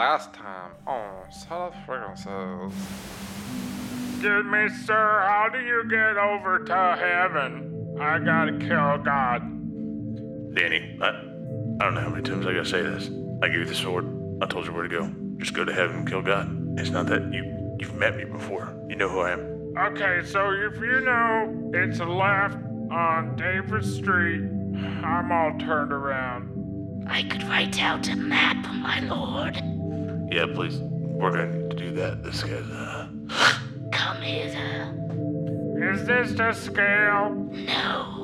last time on Subtle Frequencies. Excuse me, sir, how do you get over to heaven? I gotta kill God. Danny, I, I don't know how many times I gotta say this. I gave you the sword. I told you where to go. Just go to heaven and kill God. It's not that you you've met me before. You know who I am. Okay, so if you know it's left on Davis Street, I'm all turned around. I could write out a map, my lord. Yeah, please. We're gonna need to do that. This guy's uh Come hither. Is this the scale? No.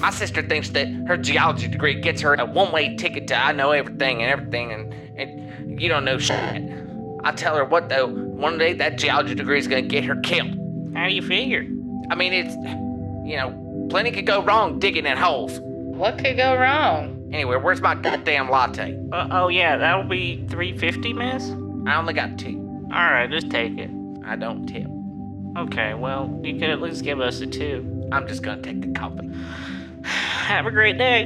My sister thinks that her geology degree gets her a one-way ticket to I know everything and everything, and, and you don't know shit. I tell her what though, one day that geology degree is gonna get her killed. How do you figure? I mean, it's, you know, plenty could go wrong digging in holes. What could go wrong? Anyway, where's my goddamn latte? Uh, oh yeah, that'll be 350, miss. I only got two. All right, just take it. I don't tip. Okay, well, you could at least give us a two. I'm just gonna take the coffee. Have a great day.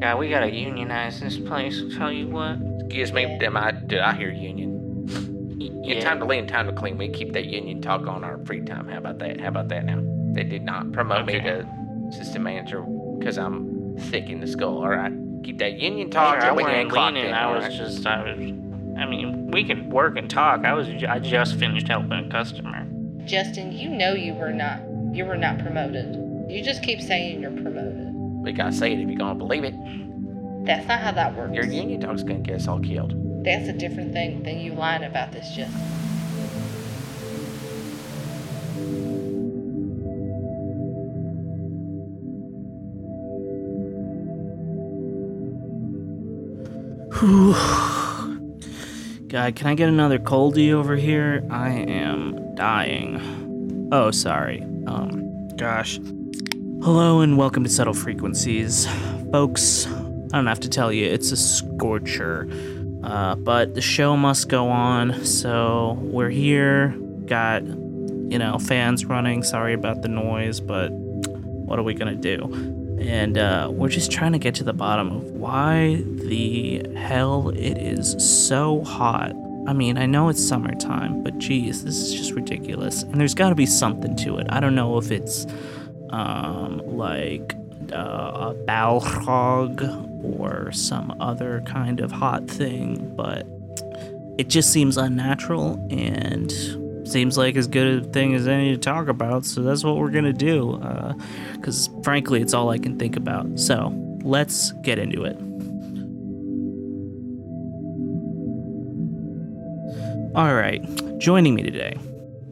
God, we gotta unionize this place. I'll tell you what. Excuse me, am I, did I hear union? Yeah. Time to lean, time to clean. We keep that union talk on our free time. How about that? How about that now? They did not promote me to assistant manager because I'm thick in the skull. All right, keep that union talk Sure, I wasn't leaning. in. I all was right? just, I was. I mean, we can work and talk. I was, I just finished helping a customer. Justin, you know you were not you were not promoted. You just keep saying you're promoted. We gotta say it if you're gonna believe it. That's not how that works. Your union talk's gonna get us all killed. That's a different thing than you lying about this, Justin. God, can I get another coldie over here? I am dying. Oh, sorry. Um, gosh. Hello and welcome to Subtle Frequencies. Folks, I don't have to tell you, it's a scorcher. Uh, but the show must go on, so we're here. Got, you know, fans running. Sorry about the noise, but what are we gonna do? And uh, we're just trying to get to the bottom of why the hell it is so hot. I mean, I know it's summertime, but geez, this is just ridiculous. And there's got to be something to it. I don't know if it's um, like uh, a balrog or some other kind of hot thing, but it just seems unnatural and seems like as good a thing as any to talk about. So that's what we're gonna do. Uh, because frankly, it's all I can think about. So let's get into it. All right, joining me today,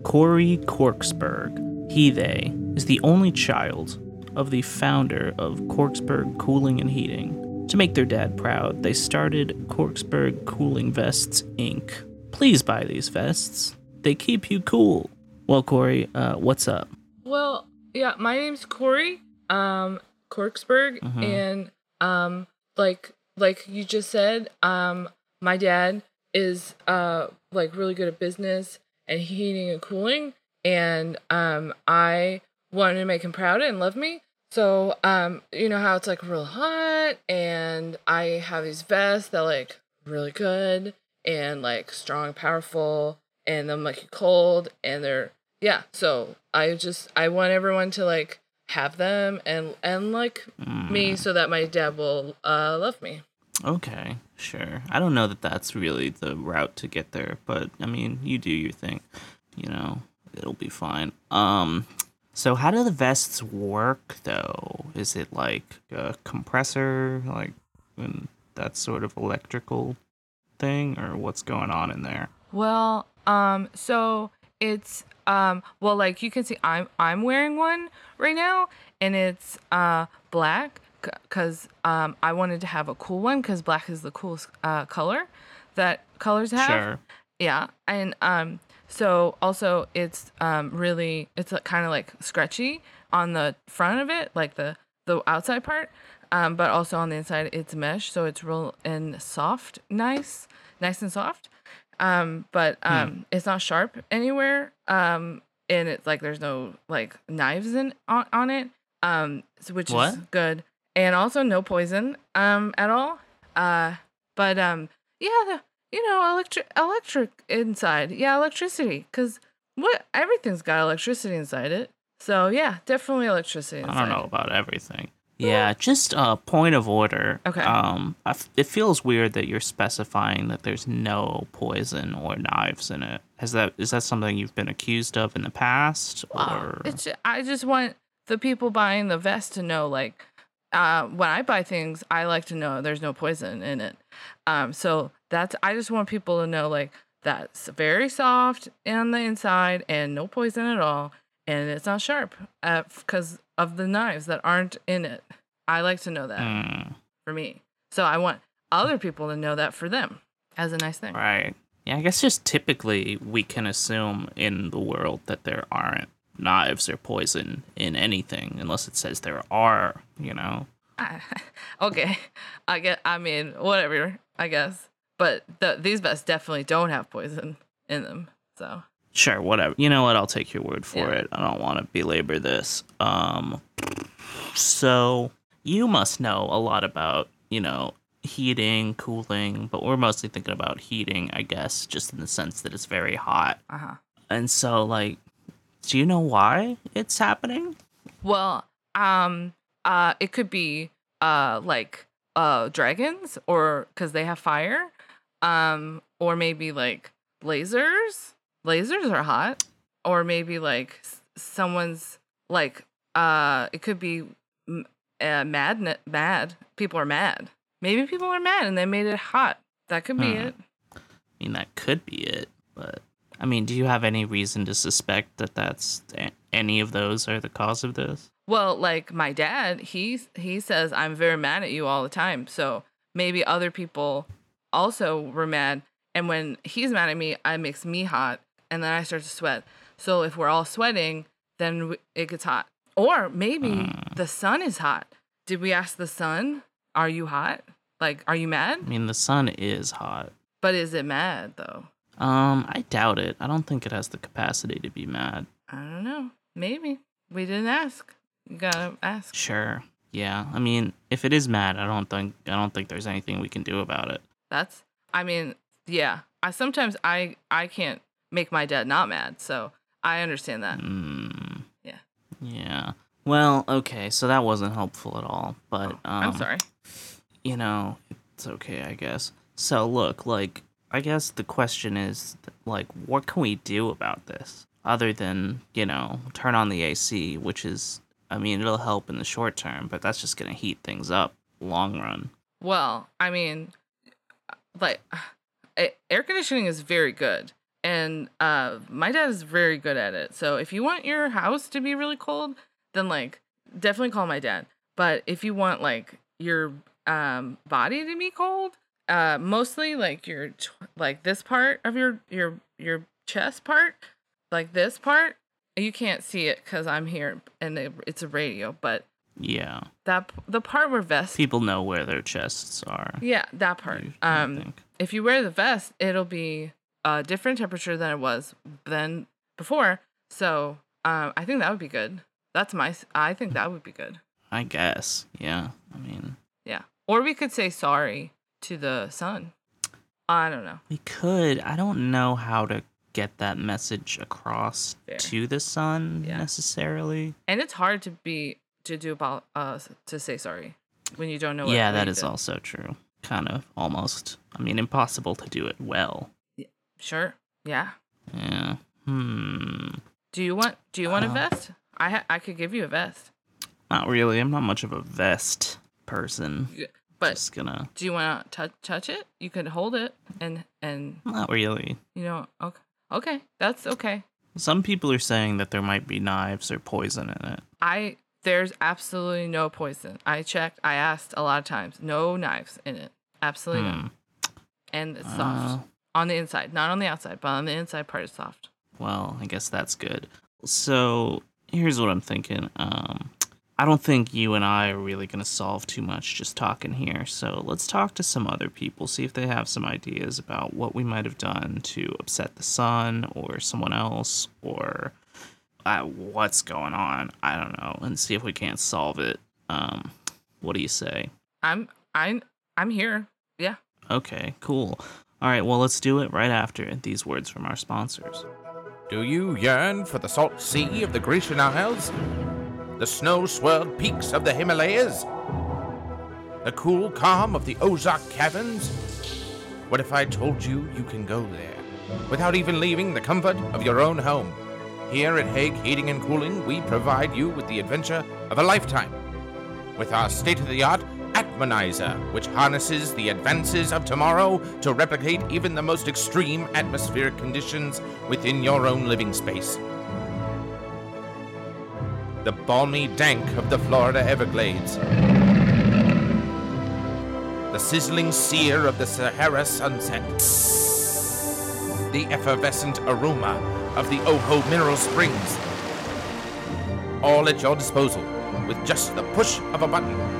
Corey Corksberg. He, they, is the only child of the founder of Corksberg Cooling and Heating. To make their dad proud, they started Corksberg Cooling Vests Inc. Please buy these vests. They keep you cool. Well, Corey, uh, what's up? Well, yeah, my name's Corey, um, Corksberg, Mhm. and um, like like you just said, um, my dad is uh like really good at business and heating and cooling, and um, I wanted to make him proud and love me. So um, you know how it's like real hot, and I have these vests that like really good and like strong, powerful, and them like cold, and they're yeah so i just i want everyone to like have them and and like me so that my dad will uh love me Okay, sure. I don't know that that's really the route to get there, but I mean, you do your thing. You know, it'll be fine. Um, so how do the vests work though? Is it like a compressor, like and that sort of electrical thing, or what's going on in there? well um so it's um well like you can see i'm i'm wearing one right now and it's uh black because um i wanted to have a cool one because black is the coolest uh color that colors have Sure. Yeah, and um, so also it's um really it's kind of like scratchy on the front of it, like the the outside part, um, but also on the inside it's mesh, so it's real and soft, nice, nice and soft. Um, but um, it's not sharp anywhere. Um, and it's like there's no like knives in on, on it. Um, so- which is good, and also no poison um at all. Uh, But um, yeah, the, you know, electric electric inside. Yeah, electricity. Cause what everything's got electricity inside it. So yeah, definitely electricity. Inside I don't know about everything. Yeah, just a point of order. Okay. Um, I f- it feels weird that you're specifying that there's no poison or knives in it. Is that is that something you've been accused of in the past, or It's I just want the people buying the vest to know like uh when I buy things I like to know there's no poison in it. Um so that's I just want people to know like that's very soft on the inside and no poison at all and it's not sharp uh, cuz of the knives that aren't in it. I like to know that Hmm, for me. So I want other people to know that for them as a nice thing. right? Yeah, I guess just typically we can assume in the world that there aren't knives or poison in anything unless it says there are. You know. I, okay, I get. I mean, whatever. I guess, but the, these vests definitely don't have poison in them. So Sure, whatever. You know what? I'll take your word for Yeah. it. I don't want to belabor this. Um, so you must know a lot about, you know, heating, cooling, but we're mostly thinking about heating, I guess, just in the sense that it's very hot. uh huh. And so, like, do you know why it's happening? Well, um, uh, it could be uh like uh dragons or because they have fire, um, or maybe like lasers. Lasers are hot, or maybe like someone's like uh, it could be uh, mad. Mad people are mad. Maybe people are mad and they made it hot. That could be Hmm. it. I mean, that could be it, but I mean, do you have any reason to suspect that that's any of those are the cause of this? Well, like my dad, he he says I'm very mad at you all the time. So maybe other people also were mad, and when he's mad at me, it makes me hot, and then I start to sweat. So if we're all sweating, then it gets hot. Or maybe Mm. the sun is hot. Did we ask the sun? Are you hot? Like, are you mad? I mean, the sun is hot. But is it mad though? Um, I doubt it. I don't think it has the capacity to be mad. I don't know. Maybe we didn't ask. You gotta ask. Sure. Yeah. I mean, if it is mad, I don't think I don't think there's anything we can do about it. That's I mean, yeah. I sometimes I I can't make my dad not mad, so I understand that. Mm. Yeah. Yeah. Well, okay, so that wasn't helpful at all, but um I'm sorry. you know, it's okay, I guess. So look, like I guess the question is like what can we do about this other than, you know, turn on the AC, which is I mean, it'll help in the short term, but that's just going to heat things up long run. Well, I mean, like air conditioning is very good, and uh, my dad is very good at it. So if you want your house to be really cold, then like definitely call my dad. But if you want like your um body to be cold, uh, mostly like your like this part of your your your chest part, like this part, you can't see it because I'm here and it, it's a radio, but Yeah. that the part where vest People know where their chests are. yeah, that part. you- Um, if you wear the vest, it'll be a different temperature than it was than before. So, um, I think that would be good. That's my. I think that would be good. I guess. Yeah. I mean, Yeah. Or we could say sorry to the sun. I don't know. we could. I don't know how to get that message across Fair. to the sun Yeah. necessarily. And it's hard to be to do about uh to say sorry when you don't know. What, yeah, that is did. also true. Kind of almost. I mean, impossible to do it well. Sure. Yeah. Yeah. Hmm. Do you want Do you want a Uh, vest? I ha- I could give you a vest. Not really. I'm not much of a vest person. But Just gonna. do you want to touch touch it? You could hold it and and Not really. you know okay okay that's okay. Some people are saying that there might be knives or poison in it. I there's absolutely no poison. I checked. I asked a lot of times. No knives in it. Absolutely Hmm. no. And it's Uh, soft on the inside, not on the outside, but on the inside part is soft. Well, I guess that's good. So here's what I'm thinking. Um, I don't think you and I are really gonna solve too much just talking here. So let's talk to some other people, see if they have some ideas about what we might have done to upset the sun or someone else or uh, what's going on. I don't know, and see if we can't solve it. Um, what do you say? I'm I'm I'm here. Yeah. Okay, cool. All right, well, let's do it right after these words from our sponsors. Do you yearn for the salt sea of the Grecian Isles? The snow swirled peaks of the Himalayas? The cool calm of the Ozark Caverns? What if I told you you can go there without even leaving the comfort of your own home? Here at Hague Heating and Cooling, we provide you with the adventure of a lifetime with our state of the art Atmanizer, which harnesses the advances of tomorrow to replicate even the most extreme atmospheric conditions within your own living space. The balmy dank of the Florida Everglades. The sizzling sear of the Sahara sunset. The effervescent aroma of the Oho Mineral Springs. All at your disposal with just the push of a button.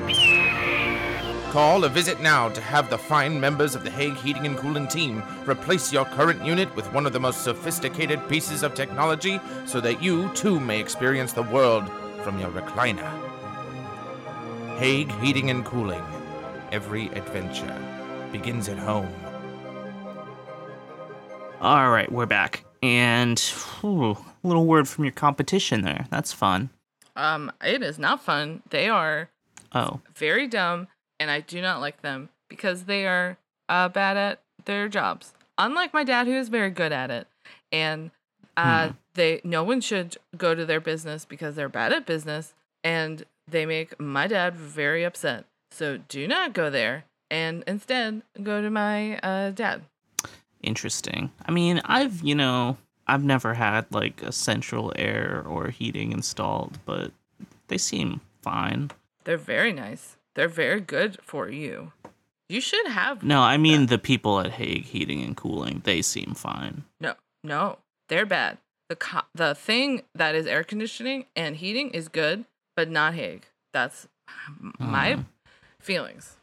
Call or visit now to have the fine members of the Hague Heating and Cooling team replace your current unit with one of the most sophisticated pieces of technology so that you too may experience the world from your recliner. Hague Heating and Cooling. Every adventure begins at home. All right, we're back. And whew, a little word from your competition there. That's fun. Um, it is not fun. They are Oh, very dumb, and I do not like them because they are uh, bad at their jobs. Unlike my dad, who is very good at it, and uh, they no one should go to their business because they're bad at business, and they make my dad very upset. So do not go there, and instead go to my uh, dad. interesting. I mean, I've, you know, I've never had like a central air or heating installed, but they seem fine. They're very nice. They're very good for you. You should have No, I mean the people at Hague Heating and Cooling, they seem fine. No, no, they're bad. The co- the thing that is air conditioning and heating is good, but not Hague. That's my Hmm. feelings.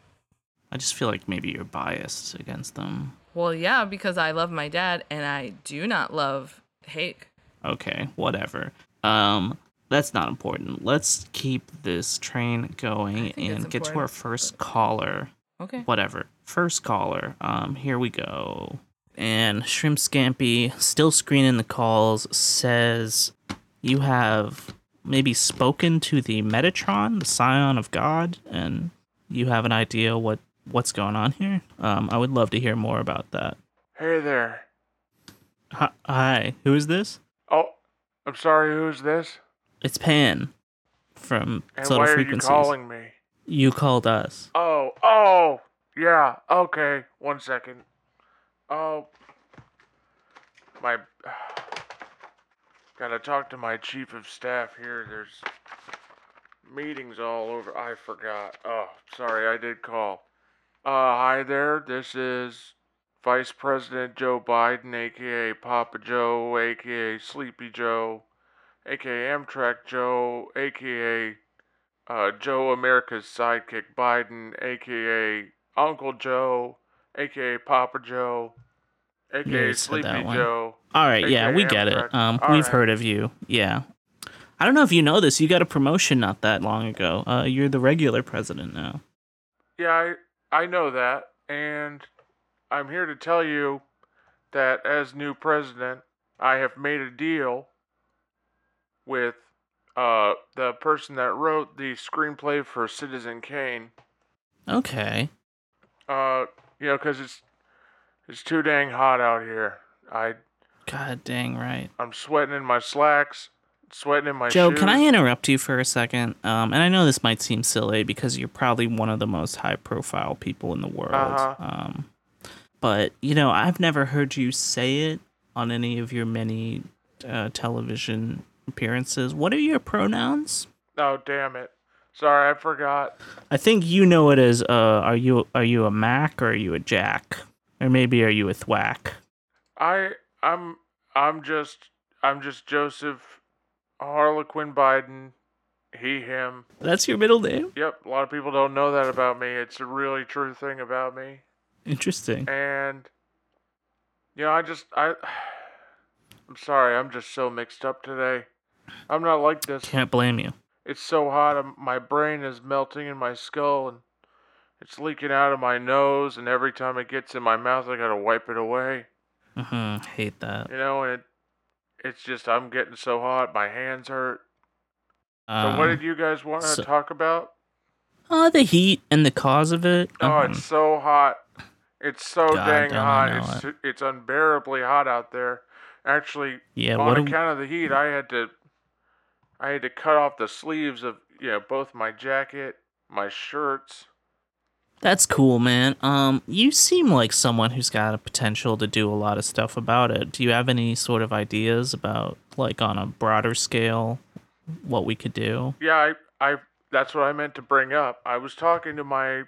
I just feel like maybe you're biased against them. Well, yeah, because I love my dad and I do not love Hague. Okay, whatever. Um, that's not important. Let's keep this train going and get to our important, first caller. Okay. Whatever. First caller. Um, here we go. And Shrimp Scampy, still screening the calls, says you have maybe spoken to the Metatron, the Scion of God, and you have an idea what what's going on here. Um, I would love to hear more about that. Hey there. Hi, hi who is this? Oh, I'm sorry, who's this? It's Pan from And Subtle why are Frequencies. you calling me? You called us. Oh, oh, yeah, okay. One second. Oh, my. Gotta talk to my chief of staff here. There's meetings all over. I forgot. Oh, sorry, I did call. Uh, hi there. This is Vice President Joe Biden, aka Papa Joe, aka Sleepy Joe, aka Amtrak Joe, aka uh, Joe America's sidekick Biden, aka Uncle Joe, aka Papa Joe, aka Yeah, you said Sleepy. Joe. All right, yeah, we get it. Um, All we've right. heard of you. Yeah. I don't know if you know this. You got a promotion not that long ago. Uh, you're the regular president now. Yeah, I, I know that, and I'm here to tell you that as new president, I have made a deal with uh the person that wrote the screenplay for Citizen Kane. Okay. Uh, you know, 'cause it's it's too dang hot out here. I God dang right. I'm sweating in my slacks, sweating in my Joe, shoes. can I interrupt you for a second? Um, and I know this might seem silly because you're probably one of the most high-profile people in the world. Uh-huh. Um, but you know, I've never heard you say it on any of your many uh, television appearances. What are your pronouns? Oh damn it! Sorry, I forgot. I think you know it as uh, are you are you a Mac or are you a Jack? Or maybe are you a thwack? I I'm I'm just I'm just Joseph Harlequin Biden. He him. That's your middle name? Yep, a lot of people don't know that about me. It's a really true thing about me. Interesting. And you know, I just I I'm sorry, I'm just so mixed up today. I'm not like this. Can't blame you. It's so hot, I'm, my brain is melting in my skull and It's leaking out of my nose, and every time it gets in my mouth, I gotta wipe it away. Mm-hmm. Hate that. You know, and it, it's just I'm getting so hot, my hands hurt. So Um, what did you guys want to talk about? Uh, the heat and the cause of it. Oh, um, it's so hot. It's so God dang damn, I know hot. It's it's unbearably hot out there. Actually, yeah. on account of the heat, I had to I had to cut off the sleeves of you know both my jacket, my shirts. That's cool, man. Um, you seem like someone who's got a potential to do a lot of stuff about it. Do you have any sort of ideas about, like, on a broader scale, what we could do? Yeah, I I that's what I meant to bring up. I was talking to my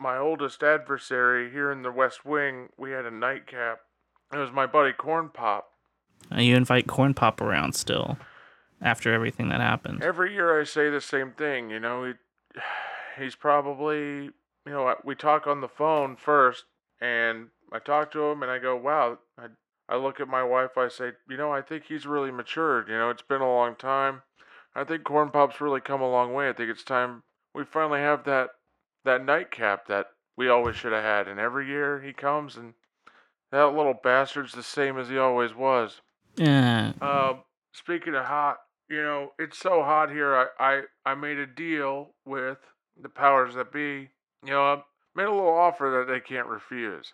my oldest adversary here in the West Wing. We had a nightcap. It was my buddy Corn Pop. Uh, you invite Corn Pop around still, after everything that happened. Every year I say the same thing, you know, he, he's probably, you know, we talk on the phone first, and I talk to him, and I go, wow. I, I look at my wife, I say, you know, I think he's really matured. You know, it's been a long time. I think Corn Pop's really come a long way. I think it's time we finally have that that nightcap that we always should have had. And every year he comes, and that little bastard's the same as he always was. Yeah. Um, speaking of hot, you know, it's so hot here. I, I, I made a deal with the powers that be. You know, I made a little offer that they can't refuse.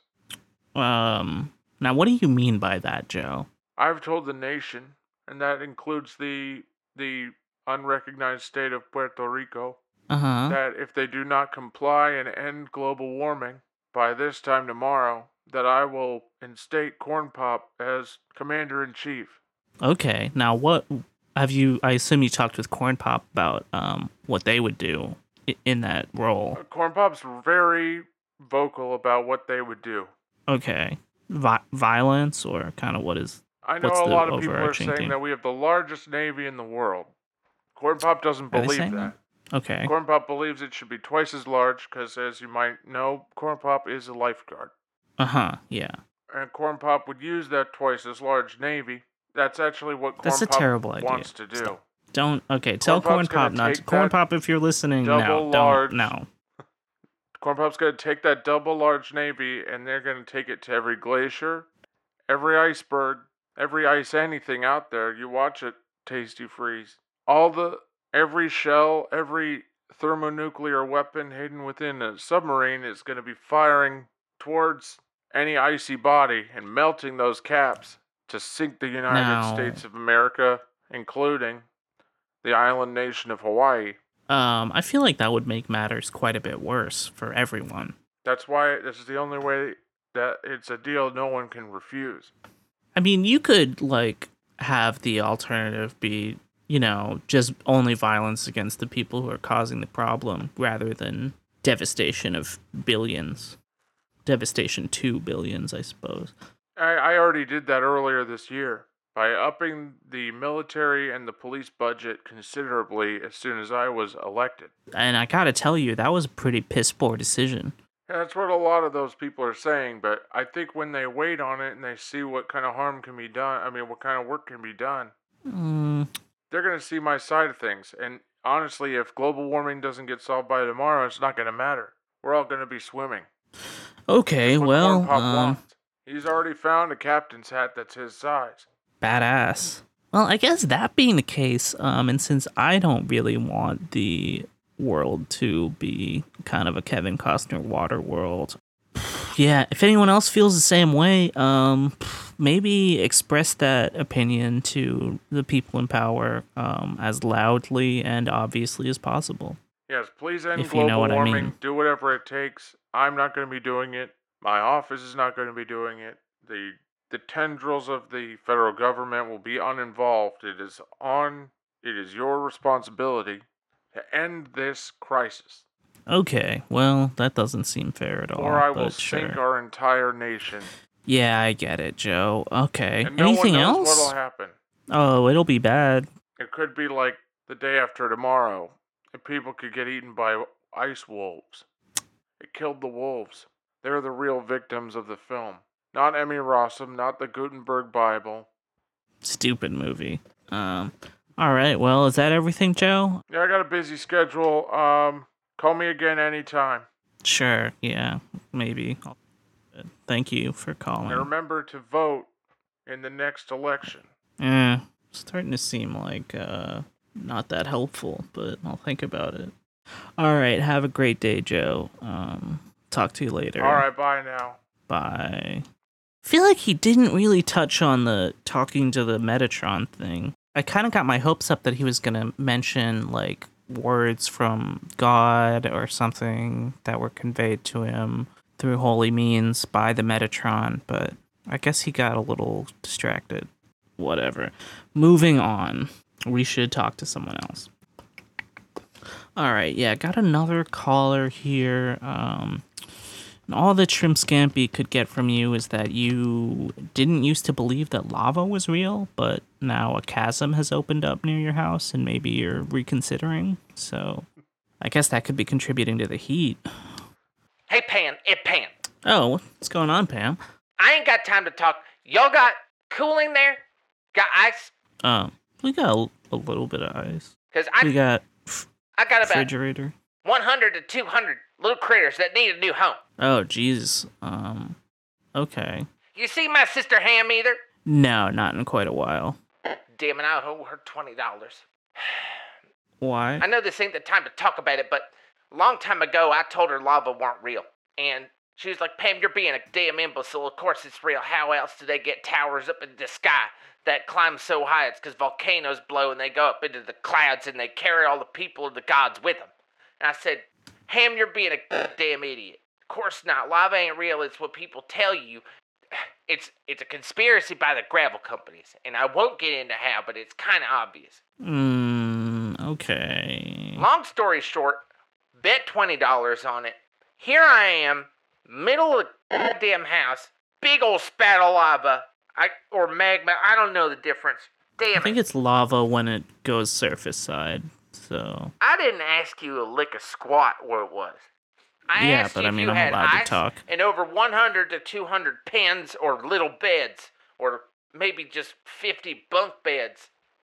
Um. Now, what do you mean by that, Joe? I've told the nation, and that includes the the unrecognized state of Puerto Rico, Uh huh. that if they do not comply and end global warming by this time tomorrow, that I will instate Corn Pop as commander in chief. Okay. Now, what have you? I assume you talked with Corn Pop about um what they would do in that role. Corn Pop's very vocal about what they would do. Okay. Vi- violence or kind of what is? I know a lot of people are saying theme? that we have the largest navy in the world. Corn Pop doesn't believe saying that. Okay. Corn Pop believes it should be twice as large because, as you might know, Corn Pop is a lifeguard. Uh huh. Yeah. And Corn Pop would use that twice as large navy. That's actually what Corn That's a Pop terrible idea. wants to do. Stop. Don't. Okay. Tell Corn Corn Pop's gonna Pop not. take To, Corn that Pop, if you're listening now, double don't. large- No. Corn Pop's going to take that double large navy and they're going to take it to every glacier, every iceberg, every ice anything out there. You watch it, Tasty Freeze. All the, every shell, every thermonuclear weapon hidden within a submarine is going to be firing towards any icy body and melting those caps to sink the United Now- States of America, including the island nation of Hawaii. Um. I feel like that would make matters quite a bit worse for everyone. That's why this is the only way that it's a deal no one can refuse. I mean, you could like have the alternative be, you know, just only violence against the people who are causing the problem rather than devastation of billions. Devastation to billions, I suppose. I, I already did that earlier this year by upping the military and the police budget considerably as soon as I was elected. And I gotta tell you, that was a pretty piss poor decision. And that's what a lot of those people are saying, but I think when they wait on it and they see what kind of harm can be done, I mean, what kind of work can be done, Mm, they're to see my side of things. And honestly, if global warming doesn't get solved by tomorrow, it's not to matter. We're all to be swimming. okay, well, um. He's already found a captain's hat that's his size. badass. Well, I guess that being the case, um, and since I don't really want the world to be kind of a Kevin Costner water world, yeah, if anyone else feels the same way, um, maybe express that opinion to the people in power um, as loudly and obviously as possible. Yes, please end If you global know what I warming. mean. Do whatever it takes. I'm not going to be doing it. My office is not going to be doing it. The the tendrils of the federal government will be uninvolved. It is on. It is your responsibility to end this crisis, Okay, well, that doesn't seem fair at all. or I will sink sure. our entire nation. Yeah, I get it, Joe. Okay. And no Anything one knows else? what'll happen. Oh, it'll be bad. It could be like the day after tomorrow, and people could get eaten by ice wolves. It killed the wolves. They're the real victims of the film. Not Emmy Rossum, not the Gutenberg Bible. Stupid movie. Um. All right. Well, is that everything, Joe? Yeah, I got a busy schedule. Um, call me again anytime. Sure, yeah, maybe. Thank you for And calling. remember to vote in the next election. Eh, starting to seem like uh not that helpful, but I'll think about it. All right, have a great day, Joe. Um, talk to you later. All right, bye now. Bye. feel like he didn't really touch on the talking to the Metatron thing. I kind of got my hopes up that he was going to mention like words from God or something that were conveyed to him through holy means by the Metatron, but I guess he got a little distracted. Whatever. Moving on. We should talk to someone else. All right, yeah, got another caller here. Um, and all that Shrimp Scampy could get from you is that you didn't used to believe that lava was real, but now a chasm has opened up near your house and maybe you're reconsidering. So I guess that could be contributing to the heat. Hey, Pan, it Pan. Oh, what's going on, Pam? I ain't got time to talk. Y'all got cooling there? Got ice? Um, we got a, a little bit of ice. Cause I We got I got about refrigerator. 100 to 200 little critters that need a new home. Oh, jeez. Um, okay. You see my sister Ham either? No, not in quite a while. Damn it, I owe her twenty dollars. Why? I know this ain't the time to talk about it, but a long time ago I told her lava weren't real. And she was like, Pam, you're being a damn imbecile. Of course it's real. How else do they get towers up in the sky that climb so high? It's because volcanoes blow and they go up into the clouds and they carry all the people and the gods with them. And I said, Ham, you're being a damn idiot. Of course not. Lava ain't real. It's what people tell you. It's it's a conspiracy by the gravel companies, and I won't get into how, but it's kind of obvious. Mm, okay. Long story short, bet twenty dollars on it. Here I am, middle of the goddamn house, big old spat of lava, I or magma. I don't know the difference. Damn. I think it! it's lava when it goes surface side. So I didn't ask you a lick of squat where it was. I Yeah, asked but you I mean, I'm allowed to talk. and over 100 to 200 pens or little beds or maybe just 50 bunk beds.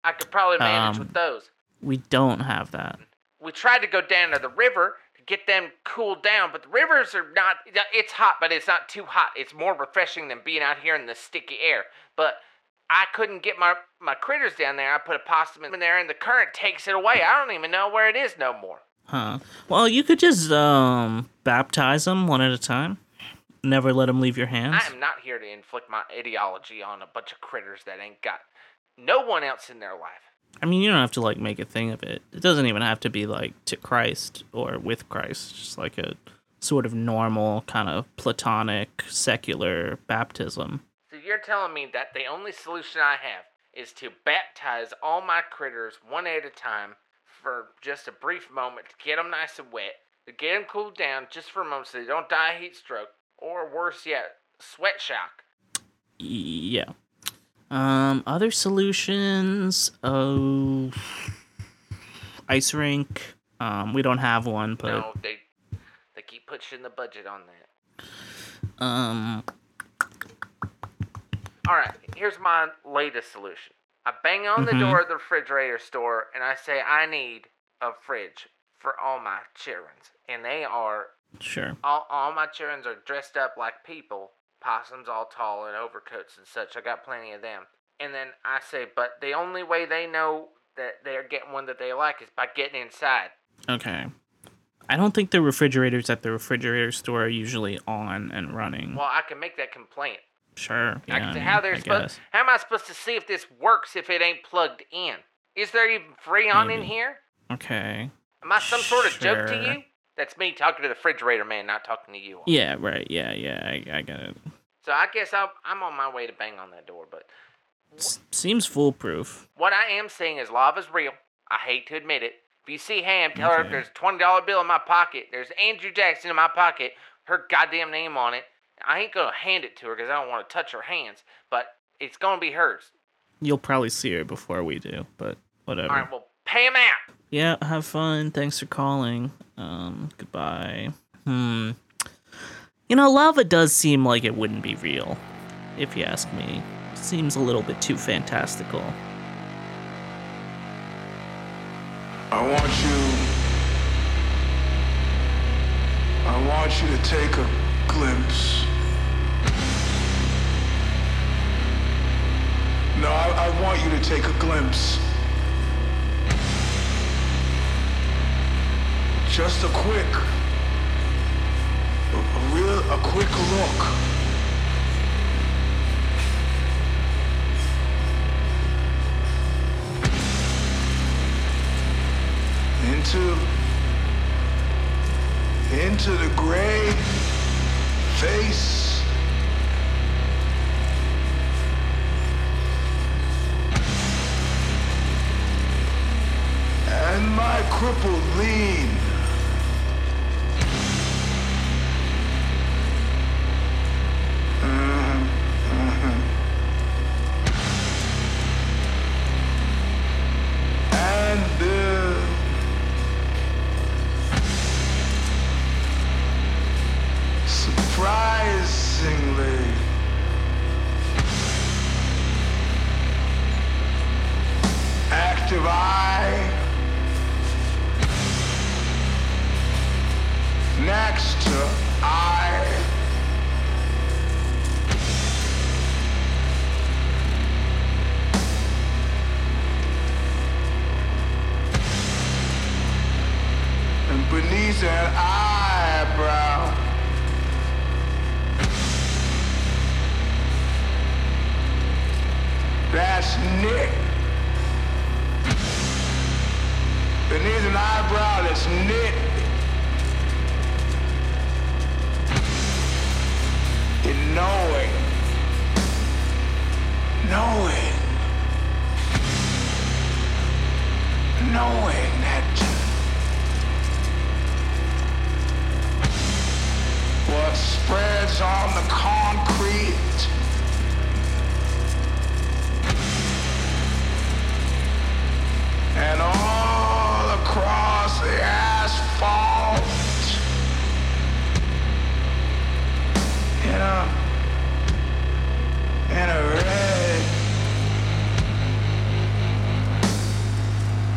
I could probably manage Um, with those. we don't have that. we tried to go down to the river to get them cooled down, but the rivers are not. It's hot, but it's not too hot. It's more refreshing than being out here in the sticky air. But I couldn't get my my critters down there. I put a possum in there, and the current takes it away. I don't even know where it is no more. Huh. Well, you could just um baptize them one at a time. Never let them leave your hands. I am not here to inflict my ideology on a bunch of critters that ain't got no one else in their life. I mean, you don't have to like make a thing of it. It doesn't even have to be like to Christ or with Christ. Just like a sort of normal kind of platonic secular baptism. So you're telling me that the only solution I have is to baptize all my critters one at a time for just a brief moment to get them nice and wet, to get them cooled down just for a moment so they don't die of heat stroke, or worse yet, sweat shock. Yeah. Um, other solutions. Oh, ice rink. Um, we don't have one, but no, they they keep pushing the budget on that. um, All right, here's my latest solution. I bang on the Mhm. door of the refrigerator store and I say I need a fridge for all my childrens, and they are sure. all, all my children are dressed up like people, possums all tall in overcoats and such. I got plenty of them. And then I say, but the only way they know that they're getting one that they like is by getting inside. Okay. I don't think the refrigerators at the refrigerator store are usually on and running. Well, I can make that complaint. Sure. I can I mean, how they're supposed. How am I supposed to see if this works if it ain't plugged in? Is there even Freon in here? Okay. Am I some sort of joke to you? That's me talking to the refrigerator man, not talking to you. Yeah. Right. Yeah. Yeah. I, I get it. So I guess I'm, I'm on my way to bang on that door. But S- seems foolproof. what I am saying is lava's real. I hate to admit it. If you see Ham, tell her if there's a twenty dollar bill in my pocket, there's Andrew Jackson in my pocket, her goddamn name on it. I ain't gonna hand it to her because I don't want to touch her hands, but it's gonna be hers. You'll probably see her before we do, but whatever. All right, well, pay him out. Yeah, have fun. Thanks for calling. Um, goodbye. Hmm. You know, lava does seem like it wouldn't be real, if you ask me. Seems a little bit too fantastical. I want you. I want you to take a glimpse. No, I, I want you to take a glimpse. Just a quick, a, real, a quick look. Into, into the gray face and my crippled lean.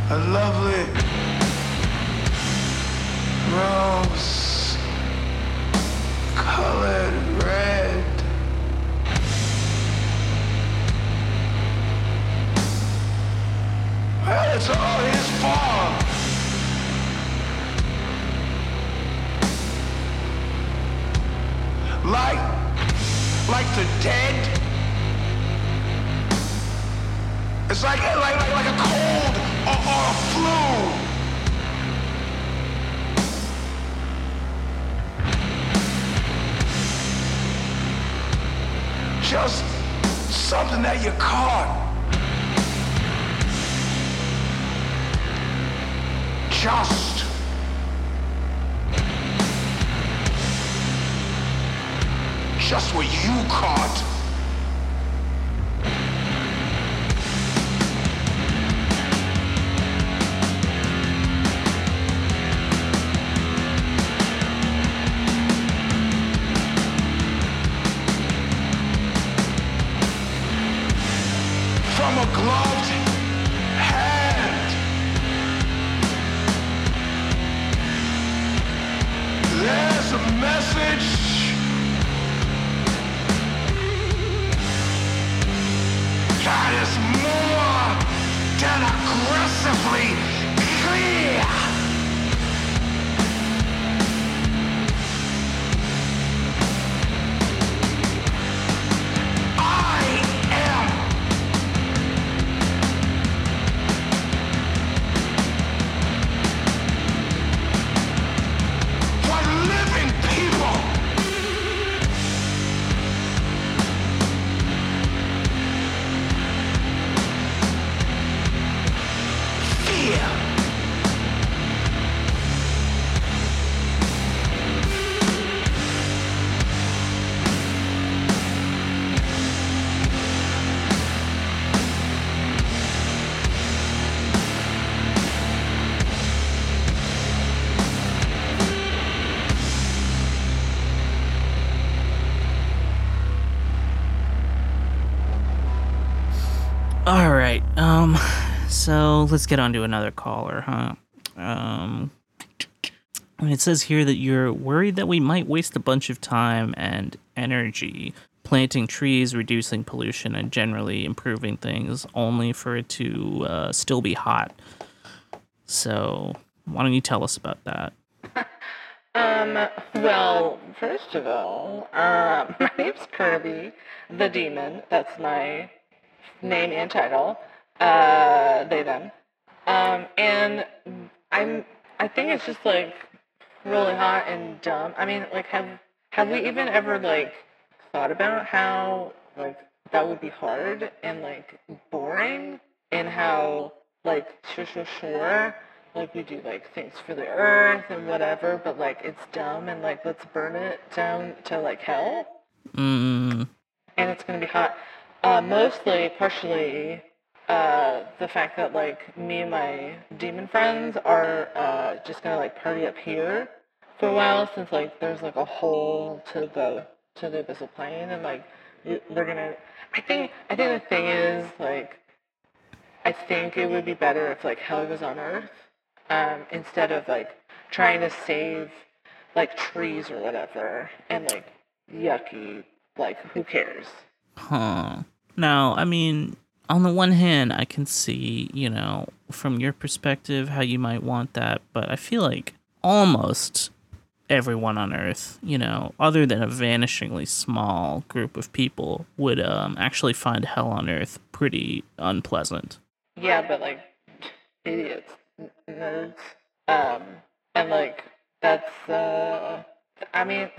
A lovely rose All right. Um. So let's get on to another caller, huh? Um. It says here that you're worried that we might waste a bunch of time and energy planting trees, reducing pollution, and generally improving things, only for it to uh, still be hot. So, why don't you tell us about that? Um, well, first of all, uh, my name's Kirby the Demon. That's my name and title. Uh, they, them. Um, and I'm, I think it's just like really hot and dumb. I mean, like, have, have we even ever, like, thought about how, like, that would be hard and, like, boring? And how, like, sure, sure, sure, like, we do, like, things for the earth and whatever, but, like, it's dumb and, like, let's burn it down to, like, hell? Mm, and it's going to be hot. Uh, mostly, partially, uh, the fact that like me and my demon friends are uh, just gonna like party up here for a while, since like there's like a hole to the to the abyssal plane, and like they're gonna. I think I think the thing is like, I think it would be better if like hell was on Earth, um, instead of like trying to save like trees or whatever, and like yucky like who cares? Huh. Now, I mean, on the one hand, I can see, you know, from your perspective, how you might want that, but I feel like almost everyone on Earth, you know, other than a vanishingly small group of people, would um, actually find hell on Earth pretty unpleasant. Yeah, but like idiots, nerds, um, and like that's uh, I mean,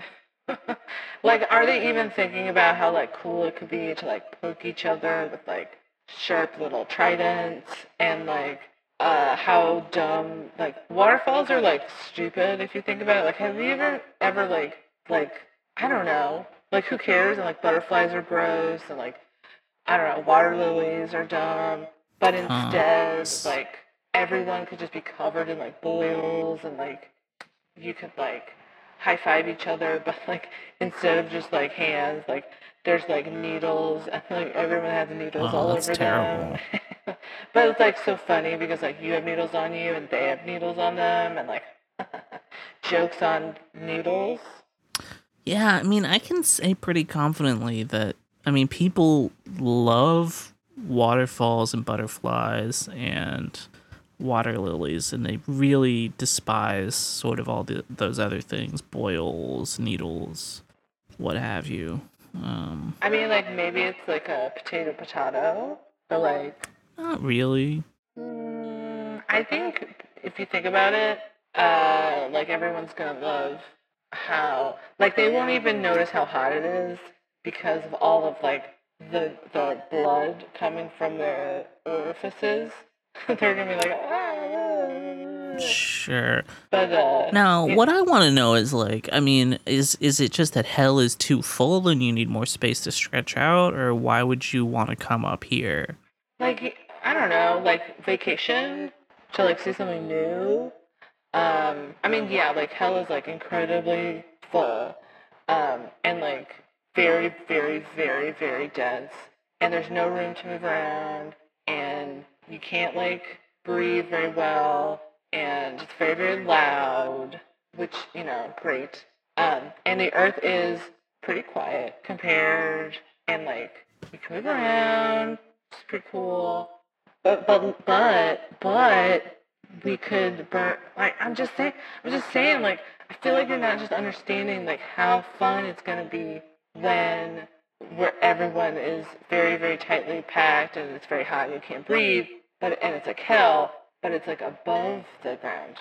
like, are they even thinking about how like cool it could be to like poke each other with like sharp little tridents? And like uh how dumb like waterfalls are like stupid if you think about it. Like, have you ever ever like like I don't know like who cares? And like butterflies are gross and like I don't know water lilies are dumb, but instead like everyone could just be covered in like boils and like you could like high five each other, but like instead of just like hands, like there's like needles and like everyone has needles Oh, all that's over terrible. them. but it's like so funny because like you have needles on you and they have needles on them and like jokes on needles. Yeah, I mean, I can say pretty confidently that, I mean, people love waterfalls and butterflies and water lilies, and they really despise sort of all the, those other things boils, needles, what have you. Um, I mean like maybe it's like a potato potato, but like not really. Mm, I think if you think about it, uh, like everyone's gonna love how, like they won't even notice how hot it is because of all of like the the blood coming from their orifices. They're gonna be like, ah. Sure. But uh, Now, yeah. what I want to know is like, I mean, is is it just that hell is too full and you need more space to stretch out, or why would you want to come up here? like I don't know, like vacation to like see something new. Um, I mean, yeah, like hell is like incredibly full, um, and like very, very, very, very dense, and there's no room to move around, and you can't like breathe very well, and it's very, very loud, which you know, great. Um, and the Earth is pretty quiet compared, and like you can move around. It's pretty cool. But but but but we could burn like I'm just saying I'm just saying like I feel like you're not just understanding like how fun it's gonna be when where everyone is very, very tightly packed and it's very hot and you can't breathe, but and it's like hell, but it's like above the ground.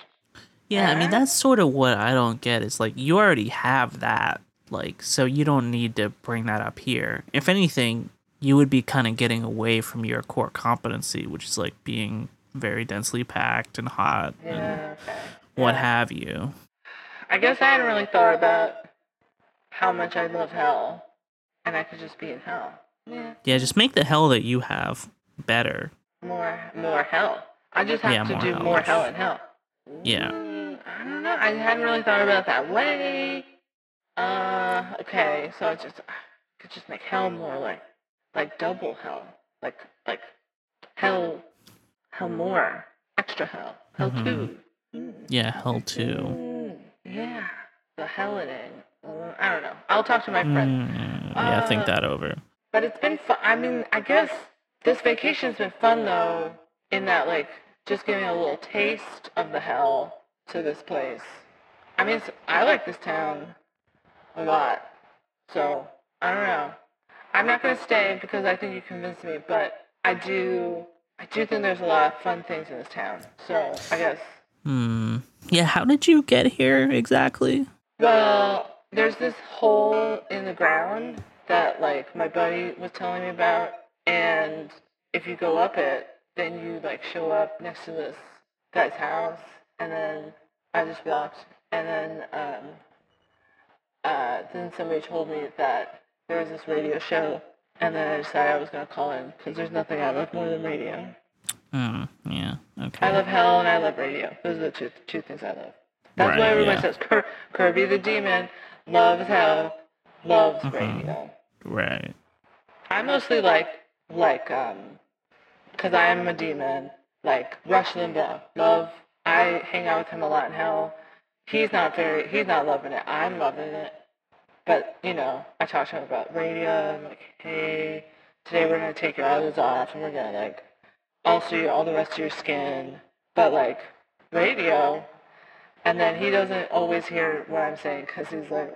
Yeah, I mean that's sort of what I don't get. It's like you already have that, like so you don't need to bring that up here. If anything, you would be kind of getting away from your core competency, which is like being very densely packed and hot and okay. what have you. I guess I hadn't really thought about how much I love hell. And I could just be in hell. Yeah. Yeah, just make the hell that you have better. More more hell. I just have Yeah, to more do hell. more hell and hell. Yeah. Mm, I don't know. I hadn't really thought about it that way. Uh, okay, so I just I could just make hell more like like double hell, like like hell, hell more, extra hell, hell Mhm. two. Mm. Yeah, hell two. Mm. Yeah, the Heliday. Uh, I don't know. I'll talk to my friend. Mm, yeah, think Uh, that over. But it's been fun. I mean, I guess this vacation's been fun though, in that like just giving a little taste of the hell to this place. I mean, it's, I like this town a lot, so I don't know. I'm not gonna stay because I think you convinced me, but I do. I do think there's a lot of fun things in this town. So I guess. Hmm. Yeah, how did you get here exactly? Well, there's this hole in the ground that like my buddy was telling me about, and if you go up it, then you like show up next to this guy's house, and then I just blocked, and then um, uh, then somebody told me that there was this radio show, and then I decided I was gonna call in because there's nothing I love more than radio. Hmm. Yeah. Okay. I love hell and I love radio. Those are the two two things I love. That's Right, why everybody yeah. says Kir- Kirby the Demon loves hell, loves Mhm. radio. Right. I mostly like like um, cause I am a demon. Like Rush Limbaugh, love. I hang out with him a lot in hell. He's not very. He's not loving it. I'm loving it. But you know, I talk to him about radio. I'm like, hey, today we're gonna take your eyelids off and we're gonna like your, all the rest of your skin. But like radio, and then he doesn't always hear what I'm saying because he's like,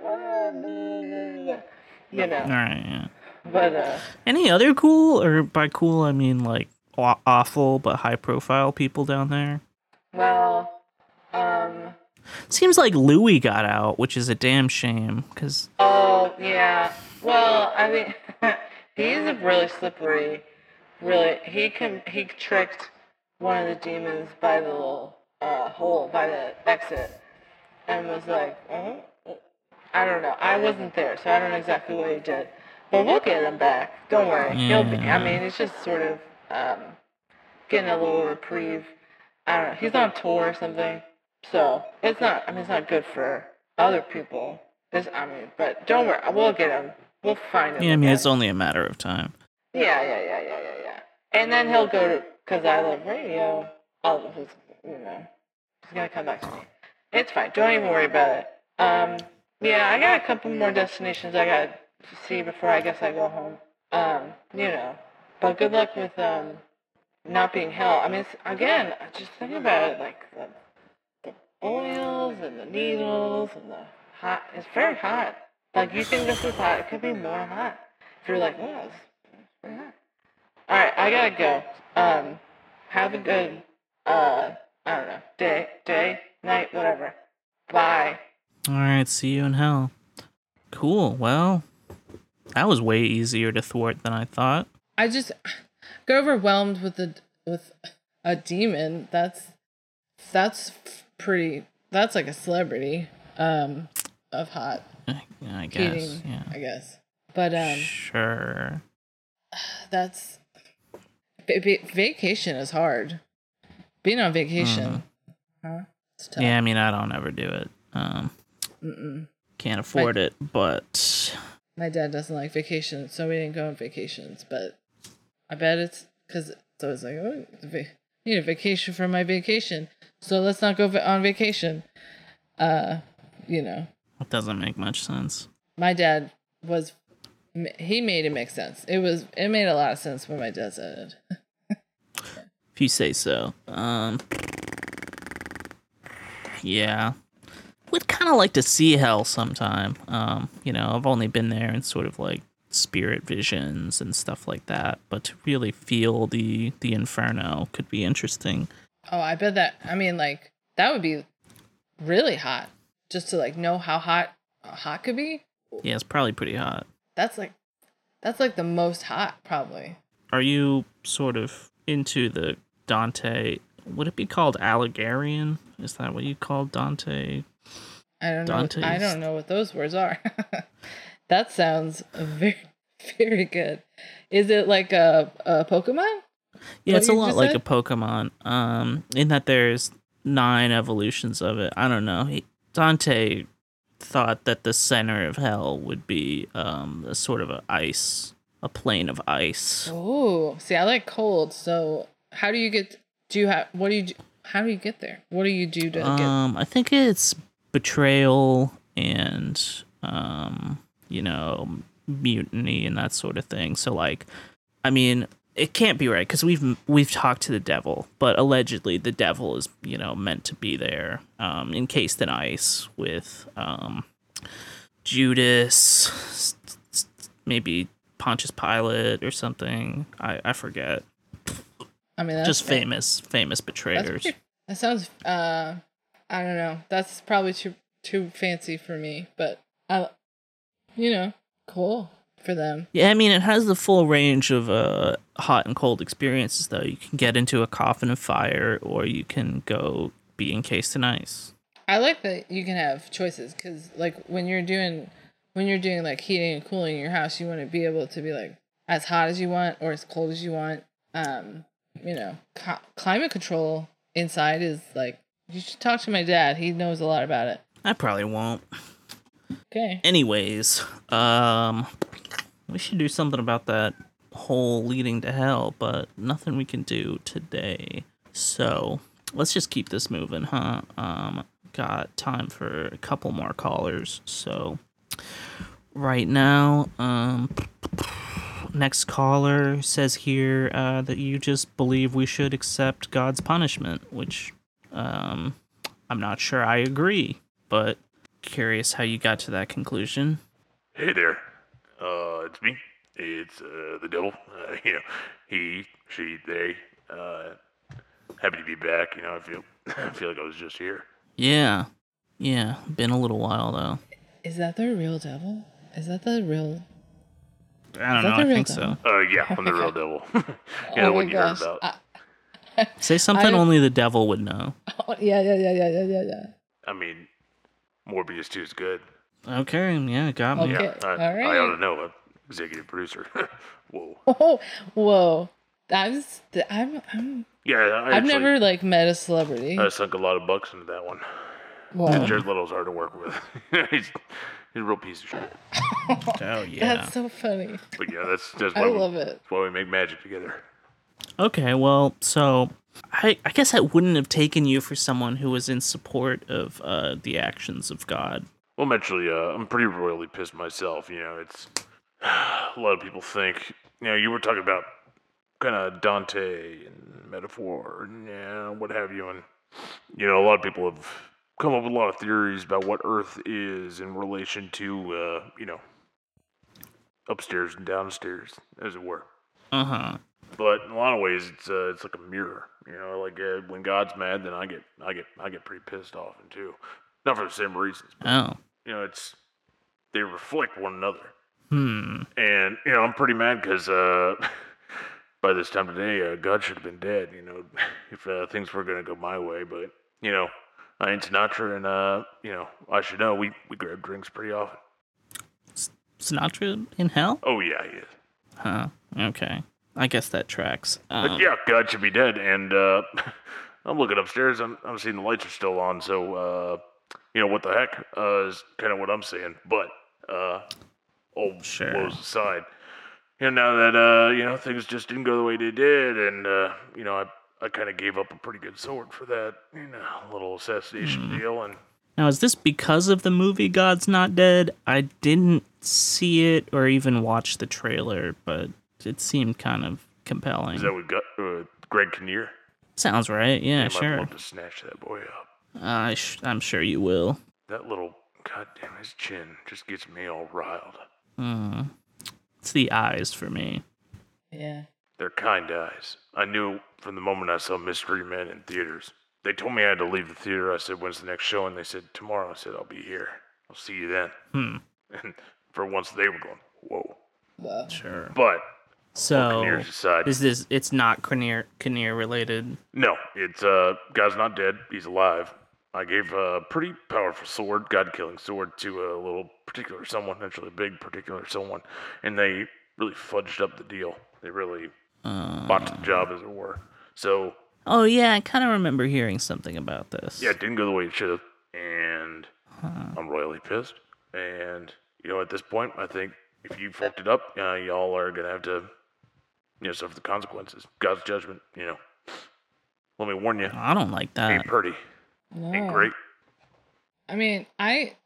you know. All right. Yeah. But uh, Any other cool, or by cool I mean like awful but high profile people down there? well, um, Seems like Louis got out, which is a damn shame. Cause oh yeah. Well, I mean, he's a really slippery. Really, he can he tricked one of the demons by the little uh, hole by the exit, and was like, oh, I don't know. I wasn't there, so I don't know exactly what he did. But we'll get him back. Don't worry. He'll be. I mean, it's just sort of um, getting a little reprieve. I don't know. He's on tour or something, so it's not. I mean, it's not good for other people. This, I mean, but don't worry. We'll get him. We'll find him. yeah, I mean again. it's only a matter of time. Yeah, yeah, yeah, yeah, yeah, yeah. And then he'll go to, because I love radio, all of his, you know, he's going to come back to me. It's fine. Don't even worry about it. Um, yeah, I got a couple more destinations I got to see before I guess I go home. Um, you know, but good luck with, um, not being hell. I mean, again, just think about it, like, the, the oils and the needles and the hot, it's very hot. Like, you think this is hot, it could be more hot. If you're like, wow, it's very hot. Alright, I gotta go. Um, have a good, uh, I don't know, day, day, night, whatever. Bye. All right, see you in hell. Cool. Well, that was way easier to thwart than I thought. I just got overwhelmed with the with a demon. That's that's pretty. That's like a celebrity. Um, of hot I, I guess. heating. Yeah. I guess. But um, Sure. that's va- va- vacation is hard. Being on vacation, huh? It's tough. Yeah, I mean, I don't ever do it. Um, Mm-mm. can't afford it, but My dad doesn't like vacations, so we didn't go on vacations. But I bet it's because it's always like, oh, it's a need a vacation from my vacation, so let's not go on vacation. Uh, you know, it doesn't make much sense. my dad was, he made it make sense. It was, it made a lot of sense when my dad said it. If you say so. Um, yeah. Would kind of like to see hell sometime. Um, you know, I've only been there in sort of like spirit visions and stuff like that, but to really feel the the inferno could be interesting. Oh, I bet that. I mean, like that would be really hot. Just to like know how hot hot could be. Yeah, it's probably pretty hot. That's like, that's like the most hot probably. Are you sort of into the Dante? Would it be called Allegorian? Is that what you call Dante? I don't know. what- I don't know what those words are. that sounds very, very good. Is it like a, a Pokemon? Yeah, What it's a lot like said? a Pokemon. Um, in that there's nine evolutions of it. I don't know. He, Dante thought that the center of hell would be um a sort of a ice, a plane of ice. Oh, see, I like cold. So, how do you get? Do you have? What do you? do- How do you get there? What do you do to get? Um, I think it's betrayal and um, you know mutiny and that sort of thing. So like, I mean, it can't be right because we've we've talked to the devil, but allegedly the devil is you know meant to be there, um, encased in ice with um, Judas, maybe Pontius Pilate or something. I I forget. I mean, that's Just fa- famous famous betrayers. pretty, that sounds. Uh, I don't know. That's probably too too fancy for me, but I, you know, cool for them. Yeah, I mean, it has the full range of uh, hot and cold experiences, though. You can get into a coffin of fire, or you can go be encased in ice. I like that you can have choices because, like, when you're doing when you're doing like heating and cooling in your house, you want to be able to be like as hot as you want or as cold as you want. Um, you know, co- climate control inside is like you should talk to my dad. He knows a lot about it. I probably won't. Okay. Anyways, um, we should do something about that hole leading to hell, but nothing we can do today. So let's just keep this moving, huh? Um, got time for a couple more callers. So right now, um, next caller says here uh, that you just believe we should accept God's punishment, which um, I'm not sure I agree, but curious how you got to that conclusion. Hey there. Uh, it's me. It's uh, the devil. Uh, you know, he, she, they. Uh, happy to be back. You know, I feel, I feel like I was just here. Yeah, yeah, been a little while though. Is that the real devil? Is that the real? I don't know. I think devil? so. Uh, yeah, I'm the real devil. yeah, oh the one you heard about. I- Say something I- only the devil would know. oh, yeah, yeah, yeah, yeah, yeah, yeah, yeah. I mean, Morbius 2 is good. Okay, yeah, got me. Okay, Yeah, I, all I ought to know. I'm executive producer. Whoa. Oh, whoa. That's I'm I'm Yeah, I I've never like met a celebrity. I sunk a lot of bucks into that one. Whoa. Jared Leto's hard to work with. he's, he's a real piece of shit. Oh yeah. That's so funny. But yeah, that's that's I we, love it. that's why we make magic together. Okay, well, so I I guess I wouldn't have taken you for someone who was in support of uh, the actions of God. Well, I'm actually, uh, I'm pretty royally pissed myself. You know, it's a lot of people think, you know, you were talking about kind of Dante and metaphor and yeah, what have you, and you know, a lot of people have come up with a lot of theories about what Earth is in relation to, uh, you know, upstairs and downstairs, as it were. Uh huh. But in a lot of ways, it's uh, it's like a mirror. You know, like uh, when God's mad, then I get I get I get pretty pissed off, and too, not for the same reasons. But, Oh. you know, it's they reflect one another. Hmm. And you know, I'm pretty mad because uh, by this time today, uh, God should have been dead. You know, if uh, things were gonna go my way. But you know, I ain't Sinatra, and uh, you know, I should know we we grab drinks pretty often. Sinatra in hell? Oh yeah, he is. Huh. Okay. I guess that tracks. Um, yeah, God should be dead. And uh, I'm looking upstairs. I'm I'm seeing the lights are still on. So uh, you know what the heck uh, is kind of what I'm saying. But uh, old Sure. woes aside, you know now that uh, you know things just didn't go the way they did, and uh, you know I I kind of gave up a pretty good sword for that you know little assassination Hmm. deal. And Now, is this because of the movie God's Not Dead? I didn't see it or even watch the trailer, but it seemed kind of compelling. is that what got uh, Greg Kinnear? Sounds right. Yeah, Damn, I'd love to snatch that boy up. I sh- I'm sure you will. That little goddamn his chin just gets me all riled. Mm. It's the eyes for me. Yeah. They're kind eyes. I knew from the moment I saw Mystery Men in theaters. They told me I had to leave the theater. I said, "When's the next show?" And they said, "Tomorrow." I said, "I'll be here. I'll see you then." Hmm. And for once, they were going, "Whoa!" Wow. Sure. But So, aside, is it's not Kinnear Kinnear related. no, it's uh, guy's not dead. He's alive. I gave a pretty powerful sword, god-killing sword, to a little particular someone, actually a big particular someone, and they really fudged up the deal. They really Uh, botched the job, as it were. So oh yeah, I kind of remember hearing something about this. Yeah, it didn't go the way it should have, and I'm royally pissed. And you know, at this point, I think if you fucked it up, uh, y'all are gonna have to, you know, suffer the consequences. God's judgment. You know. Let me warn you, I don't like that. ain't pretty, ain't great. I mean, I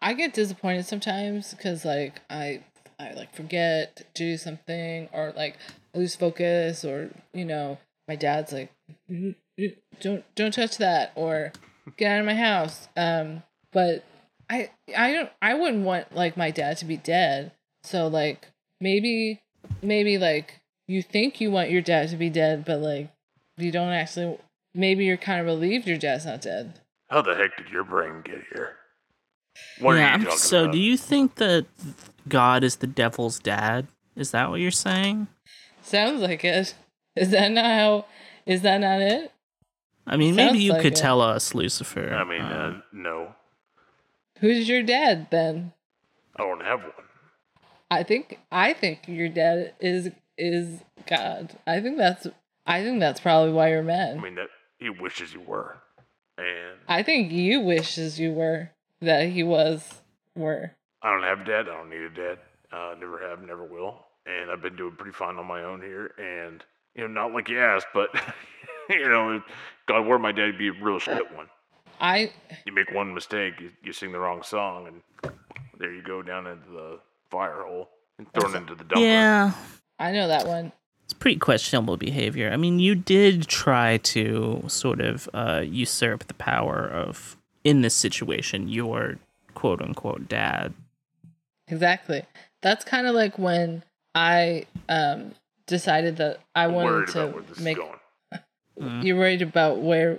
I get disappointed sometimes because like I I like forget to do something or like I lose focus or you know my dad's like "Mm, mm, don't don't touch that or get out of my house. Um, but I I don't I wouldn't want like my dad to be dead. So like maybe maybe like you think you want your dad to be dead, but like you don't actually. Maybe you're kind of relieved your dad's not dead. How the heck did your brain get here? What yeah, are you talking so about? do you think that God is the devil's dad? Is that what you're saying? Sounds like it. Is that not how? Is that not it? I mean, Sounds maybe you like could it. tell us, Lucifer. I mean, um, uh, no, Who's your dad then? I don't have one. I think I think your dad is is God. I think that's I think that's probably why you're mad. I mean, that he wishes you were, and I think you wishes you were that he was were. I don't have a dad. I don't need a dad. Uh, never have, never will. And I've been doing pretty fine on my own here. And you know, not like you asked, but you know, if God were my dad, he'd be a real shit one. I You make one mistake, you, you sing the wrong song, and there you go down into the fire hole and thrown into the dumper. yeah, I know that one. it's pretty questionable behavior. I mean, you did try to sort of uh, usurp the power of, in this situation, your quote unquote dad. Exactly. That's kind of like when I um decided that I I'm wanted to about where this make. is going. Mm. You're worried about where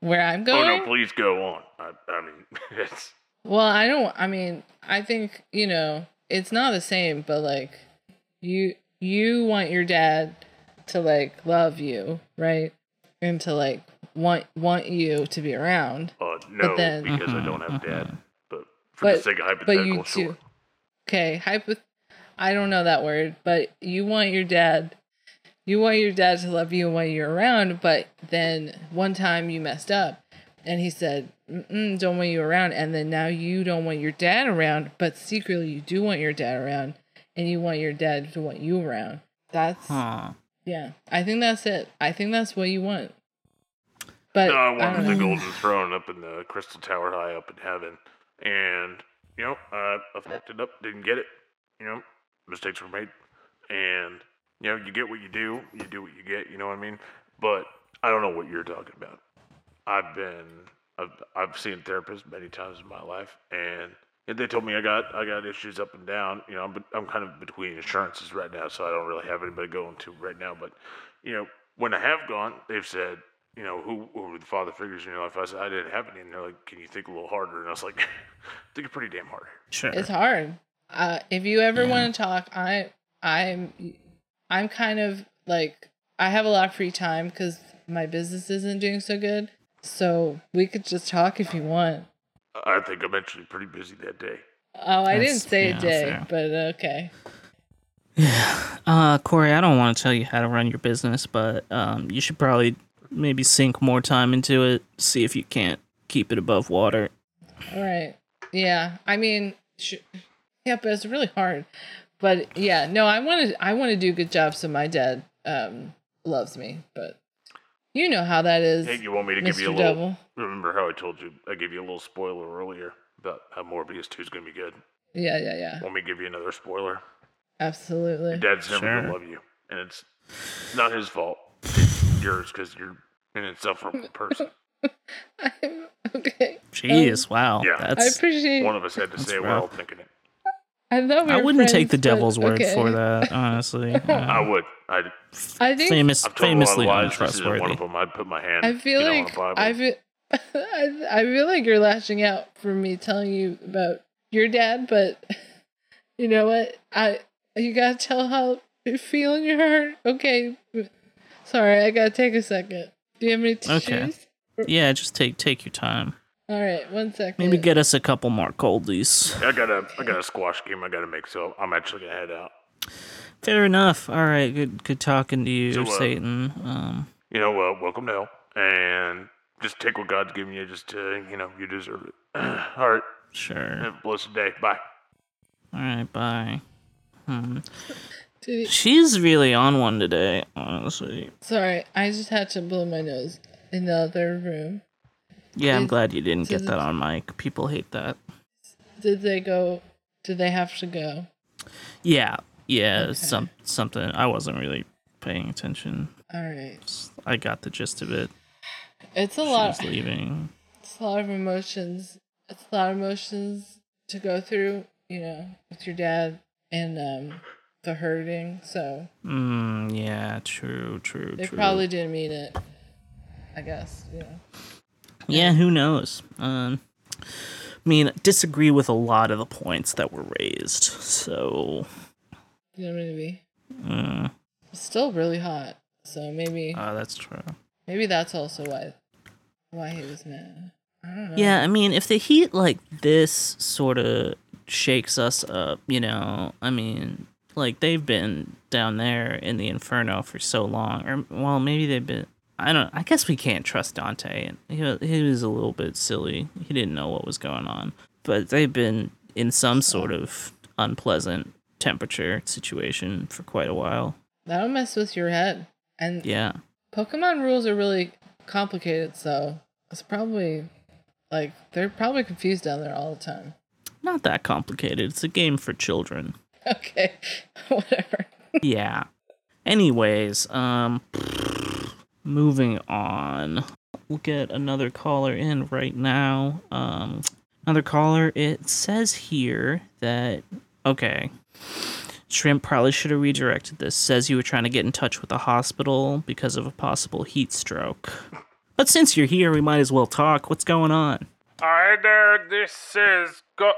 where I'm going. Oh no, please go on. I, I mean, it's Well, I don't. I mean, I think you know it's not the same, but like you you want your dad to like love you, right? And to like want want you to be around. uh, no then- because I don't have dad. But for the sake of but hypothetical, you sure. too. Okay, hypo. I don't know that word, but you want your dad. You want your dad to love you while you're around, but then one time you messed up, and he said, "Don't want you around," and then now you don't want your dad around, but secretly you do want your dad around, and you want your dad to want you around. That's Huh. yeah. I think that's it. I think that's what you want. But no, I I wanted don't the golden throne up in the crystal tower high up in heaven, and you know, uh, I fucked it up, didn't get it. You know, mistakes were made, and you know, you get what you do, you do what you get. You know what I mean? But I don't know what you're talking about. I've been, I've, I've seen therapists many times in my life, and they told me I got, I got issues up and down. You know, I'm, I'm kind of between insurances right now, so I don't really have anybody going to right now. But you know, when I have gone, they've said, you know, who, who were the father figures in your life? I said, I didn't have any. And they're like, can you think a little harder? And I was like, think pretty damn hard. Sure. It's hard. Uh, if you ever Yeah. want to talk, I, I'm, I'm kind of like I have a lot of free time because my business isn't doing so good. So we could just talk if you want. I think I'm actually pretty busy that day. Oh, I didn't say yeah, a day, fair. but okay. Yeah. Uh, Corey, I don't want to tell you how to run your business, but um, you should probably maybe sink more time into it. See if you can't keep it above water. All right. Yeah. I mean, sh- yeah, but it's really hard. But yeah, no, I want to. I want to do a good job so my dad um loves me. But you know how that is. Hey, you want me to give you a Mr. little? Devil. Remember how I told you I gave you a little spoiler earlier about how Morbius 2 is going to be good? Yeah, yeah, yeah. Want me to give you another spoiler? Absolutely. Your dad's never gonna love you, and it's not his fault. It's yours because you're an insufferable person. I'm, okay. Jeez, um, wow. Yeah. that's, I That's appreciate. One of us had to say it rough. while thinking it. I thought we I were wouldn't take the friends, but devil's word okay. for that, honestly. I would. I'd, I think famous, I've told famously a lot of. This isn't one of them. I'd put my hand. I feel you know, like on a Bible. I feel I, I feel like you're lashing out for me telling you about your dad, but you know what? I you gotta tell how you feel in your heart. Okay, sorry, I gotta take a second. Do you have any tissues? Okay. Yeah, just take take your time. All right, one second. Maybe get us a couple more coldies. I got a I got a squash game I got to make, so I'm actually gonna head out. Fair enough. All right, good good talking to you, So, uh, Satan. Um, You know, uh, welcome to hell, and just take what God's given you. Just uh, you know, you deserve it. All right, sure. have a blessed day. Bye. All right, bye. Hmm. He- She's really on one today, honestly. Sorry, I just had to blow my nose in the other room. Yeah, I'm glad you didn't did get that on mic. People hate that. Did they go? Did they have to go? Yeah, yeah, Okay. some something. I wasn't really paying attention. All right. I got the gist of it. It's a She lot. was leaving. It's a lot of emotions. It's a lot of emotions to go through. You know, with your dad and um, the hurting. So Mm, yeah, true, true, they true. probably didn't mean it. I guess. You know. Yeah, who knows? Um, I mean, disagree with a lot of the points that were raised. So, You know what I mean? mm, It's still really hot. So maybe uh, that's true. maybe that's also why why he was mad. I don't know. Yeah, I mean, if the heat like this sort of shakes us up, you know, I mean, like they've been down there in the inferno for so long, or well, maybe they've been. I don't. I guess we can't trust Dante, and he he was a little bit silly. He didn't know what was going on, but they've been in some sort of unpleasant temperature situation for quite a while. That'll mess with your head. And Yeah. Pokemon rules are really complicated, so it's probably like they're probably confused down there all the time. Not that complicated. It's a game for children. Okay, whatever. yeah. Anyways, um moving on. We'll get another caller in right now. Um another caller. It says here that okay. Shrimp probably should have redirected this. Says you were trying to get in touch with the hospital because of a possible heat stroke. But since you're here, we might as well talk. What's going on? Hi there, this is Go-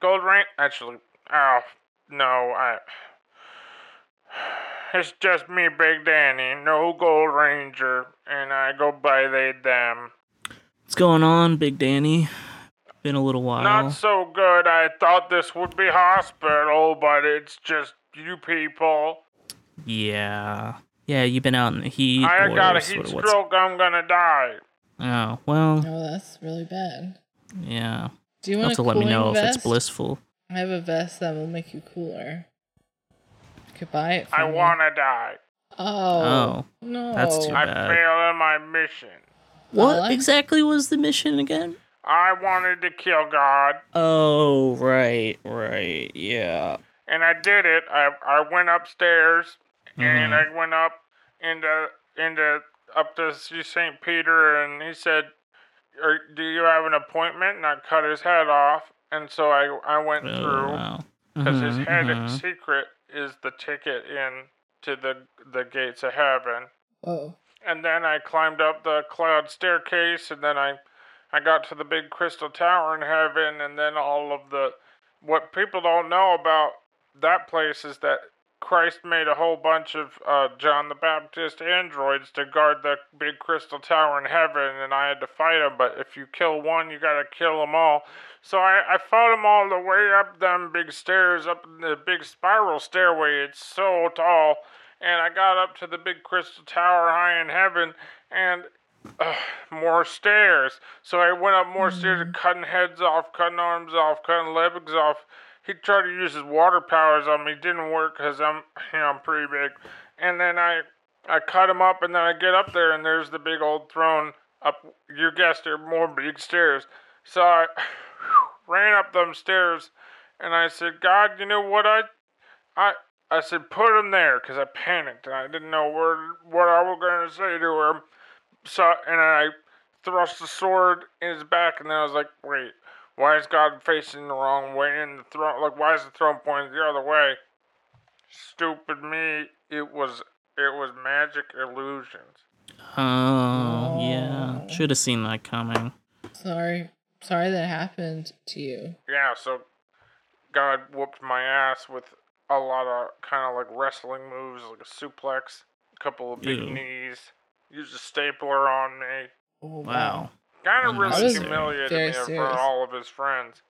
Gold Rain. Actually, oh, no, I. It's just me, Big Danny, no Gold Ranger, and I go by they, them. What's going on, Big Danny? Been a little while. Not so good. I thought this would be hospital, but it's just you people. Yeah. Yeah, you've been out in the heat. I got a heat of what's- stroke, I'm gonna die. Oh, well, Oh, that's really bad. yeah. Do you You'll want have to a let me cooling know if it's blissful. I have a vest that will make you cooler. You could buy it. I wanna die. Oh. Oh, no. that's too I bad. failed in my mission. What I- exactly was the mission again? I wanted to kill God, Oh, right, right, yeah. and I did it. I I went upstairs, and Mm-hmm. I went up into into up to see Saint Peter, and he said, "Or do you have an appointment?" And I cut his head off, and so I I went Oh, through wow. because his Mhm, head mhm. secret is the ticket in to the the gates of heaven. Oh. and then I climbed up the cloud staircase, and then I, I got to the big crystal tower in heaven, and then all of the, what people don't know about that place is that Christ made a whole bunch of uh, John the Baptist androids to guard the big crystal tower in heaven, and I had to fight them. But if you kill one, you gotta kill them all. So I, I fought them all the way up them big stairs, up the big spiral stairway. It's so tall and I got up to the big crystal tower high in heaven, and uh, more stairs. So I went up more stairs, cutting heads off, cutting arms off, cutting legs off. He tried to use his water powers on me, didn't work because I'm, you know, I'm pretty big. And then I, I cut him up, and then I get up there, and there's the big old throne up. You guessed it, more big stairs. So I ran up them stairs, and I said, God, you know what I, I. I said, put him there, because I panicked and I didn't know where, what I was going to say to him. So, and I thrust the sword in his back, and then I was like, wait, why is God facing the wrong way in the throne? Like, why is the throne pointing the other way? Stupid me. It was, it was magic illusions. Oh, yeah. Should have seen that coming. Sorry. Sorry that happened to you. Yeah, so God whooped my ass with a lot of kind of like wrestling moves, like a suplex, a couple of big Ew. knees, used a stapler on me. Oh, Wow. Kind of really Unnecessary. humiliated Very me for all of his friends.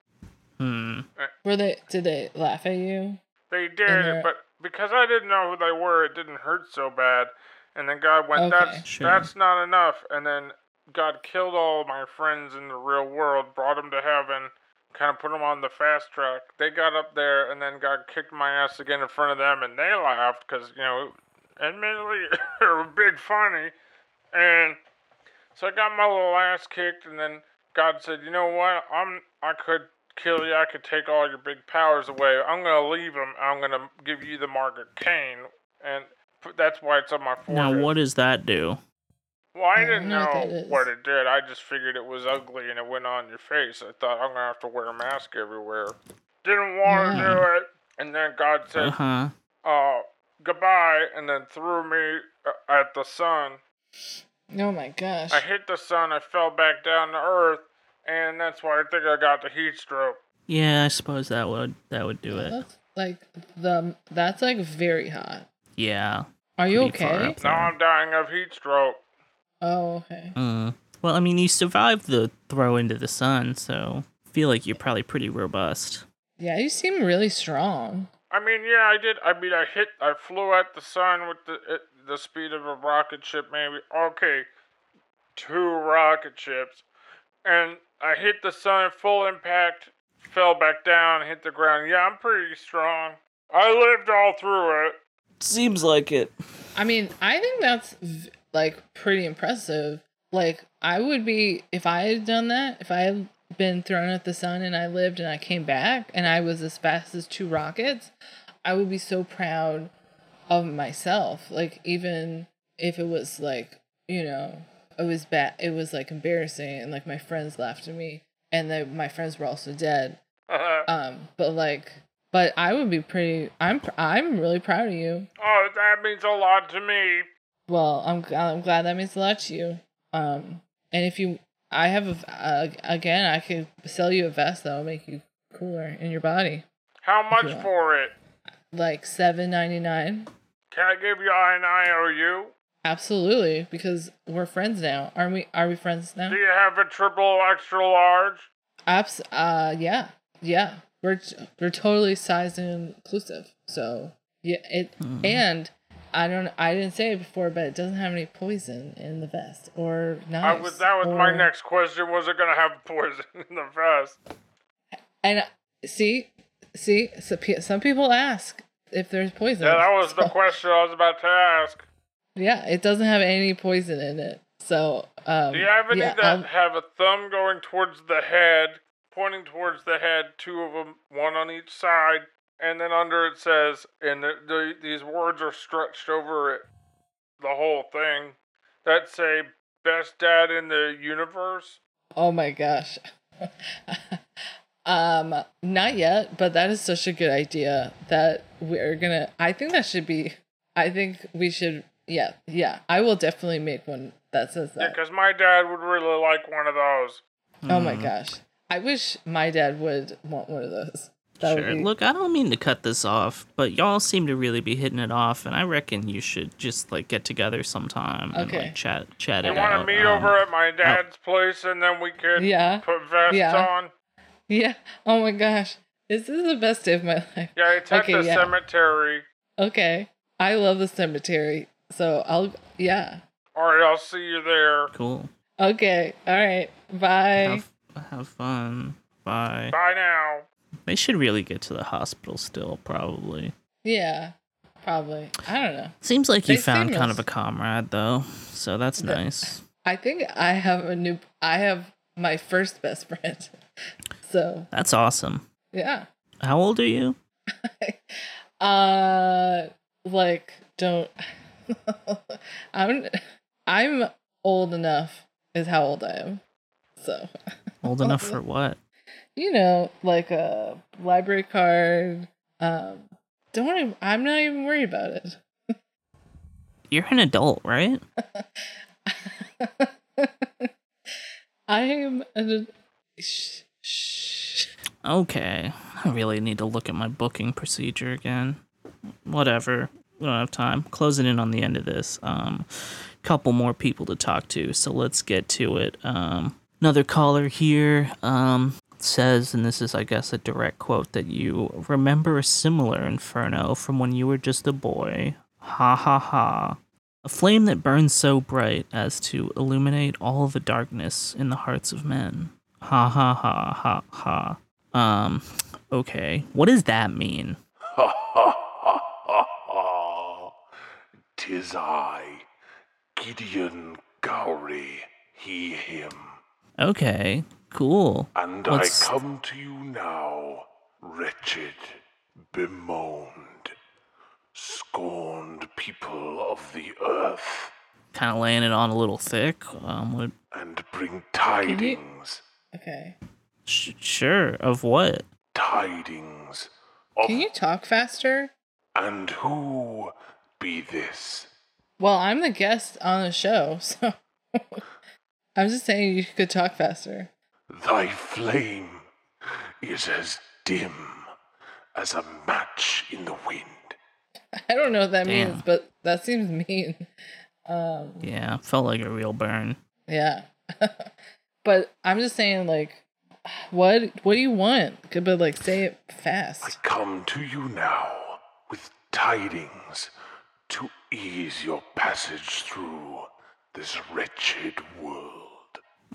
Hmm. Were they? Did they laugh at you? They did, they're- but because I didn't know who they were, it didn't hurt so bad. And then God went, Okay. "That's Sure. that's not enough." And then God killed all my friends in the real world, brought them to heaven, kind of put them on the fast track. They got up there, and then God kicked my ass again in front of them, and they laughed because you know, admittedly, they were big funny. And So I got my little ass kicked, and then God said, "You know what? I'm I could kill you. I could take all your big powers away. I'm gonna leave them. I'm gonna give you the Margaret Kane, and that's why it's on my forehead." Now, what does that do? Well, I I didn't don't know what know that is. what it did. I just figured it was ugly and it went on your face. I thought I'm gonna have to wear a mask everywhere. Didn't want to Yeah. do it, and then God said, Uh said, huh. "Uh, goodbye," and then threw me uh, at the sun. Oh my gosh. I hit the sun. I fell back down to earth, and that's why I think I got the heat stroke. Yeah, I suppose that would that would do it. That's like the that's like very hot. Yeah. Are you okay? up Now I'm dying of heat stroke. Oh, okay. Mm. Well, I mean, you survived the throw into the sun, so I feel like you're probably pretty robust. Yeah, you seem really strong. I mean, yeah, I did. I mean, I hit. I flew at the sun with the at the speed of a rocket ship, maybe. Okay, two rocket ships, and I hit the sun full impact, fell back down, hit the ground. Yeah, I'm pretty strong. I lived all through it. Seems like it. I mean, I think that's like pretty impressive. Like, I would be if I had done that, if I had been thrown at the sun and I lived and I came back and I was as fast as two rockets, I would be so proud of myself. Like, even if it was like, you know, it was bad, it was like embarrassing and like my friends laughed at me and then my friends were also dead. Um, but like, but I would be pretty, I'm, I'm really proud of you. oh, that means a lot to me. Well, I'm I'm glad that means a lot to you. Um, and if you, I have a, uh, again, I could sell you a vest that will make you cooler in your body, How much Yeah. for it? like seven ninety nine. Can I give you an IOU? Absolutely, because we're friends now, aren't we? Are we friends now? Do you have a triple extra large? Abs. Uh, yeah, yeah. We're t- we're totally size inclusive. So yeah, it and. I don't. I didn't say it before, but it doesn't have any poison in the vest or knives. I was, that was my next question. Was it gonna have poison in the vest? And see, see, so some people ask if there's poison. Yeah, that was the question I was about to ask. Yeah, it doesn't have any poison in it. So, um, Do you have any yeah, that I'll- have a thumb going towards the head, pointing towards the head, two of them, one on each side, and then under it says, and the, the, these words are stretched over it, the whole thing, that say, best dad in the universe? oh my gosh. um, not yet, but that is such a good idea that we're gonna. I think that should be. I think we should. Yeah, yeah. I will definitely make one that says Yeah, that. because my dad would really like one of those. Oh my Mm. gosh. I wish my dad would want one of those. That Sure. would be. Look, I don't mean to cut this off, but y'all seem to really be hitting it off, and I reckon you should just like get together sometime and like chat chat You it want out. to meet um, over at my dad's place and then we could Yeah. put vests Yeah. on? Yeah. Oh my gosh. This is the best day of my life. Yeah, it's at Okay, the yeah. cemetery. Okay. I love the cemetery. So I'll yeah. Alright, I'll see you there. Cool. Okay. All right. Bye. Have, have fun. Bye. Bye now. They should really get to the hospital still, probably. Yeah. Probably. I don't know. Seems like you They found seem kind of a comrade, though, so that's The- nice. I think I have a new I have my first best friend. So, That's awesome. yeah. How old are you? Uh like don't I'm I'm old enough is how old I am. So, Old enough for what? you know, like a library card. Um, don't even, I'm not even worried about it. You're an adult, right? I am an. Shh. Okay. I really need to look at my booking procedure again. Whatever. We don't have time. Closing in on the end of this. Um, couple more people to talk to, so let's get to it. Um, another caller here um, says, and this is, I guess, a direct quote, that you remember a similar inferno from when you were just a boy. Ha ha ha. A flame that burns so bright as to illuminate all the darkness in the hearts of men. Ha ha ha ha ha. Um, okay. What does that mean? Ha ha ha ha ha. Tis I, Gideon Gowrie. he, him. Okay, cool. And What's- I come to you now, wretched, bemoaned, scorned people of the earth, Kind of laying it on a little thick. Um, what, and bring tidings, Okay. Sh- sure. Of what? tidings of. Can you talk faster? And who be this? Well, I'm the guest on the show, so I'm just saying you could talk faster. Thy flame is as dim as a match in the wind. I don't know what that Damn. means, but that seems mean. Um, Yeah, felt like a real burn. yeah. but I'm just saying, like, what what do you want? But like, say it fast. I come to you now with tidings to ease your passage through this wretched world.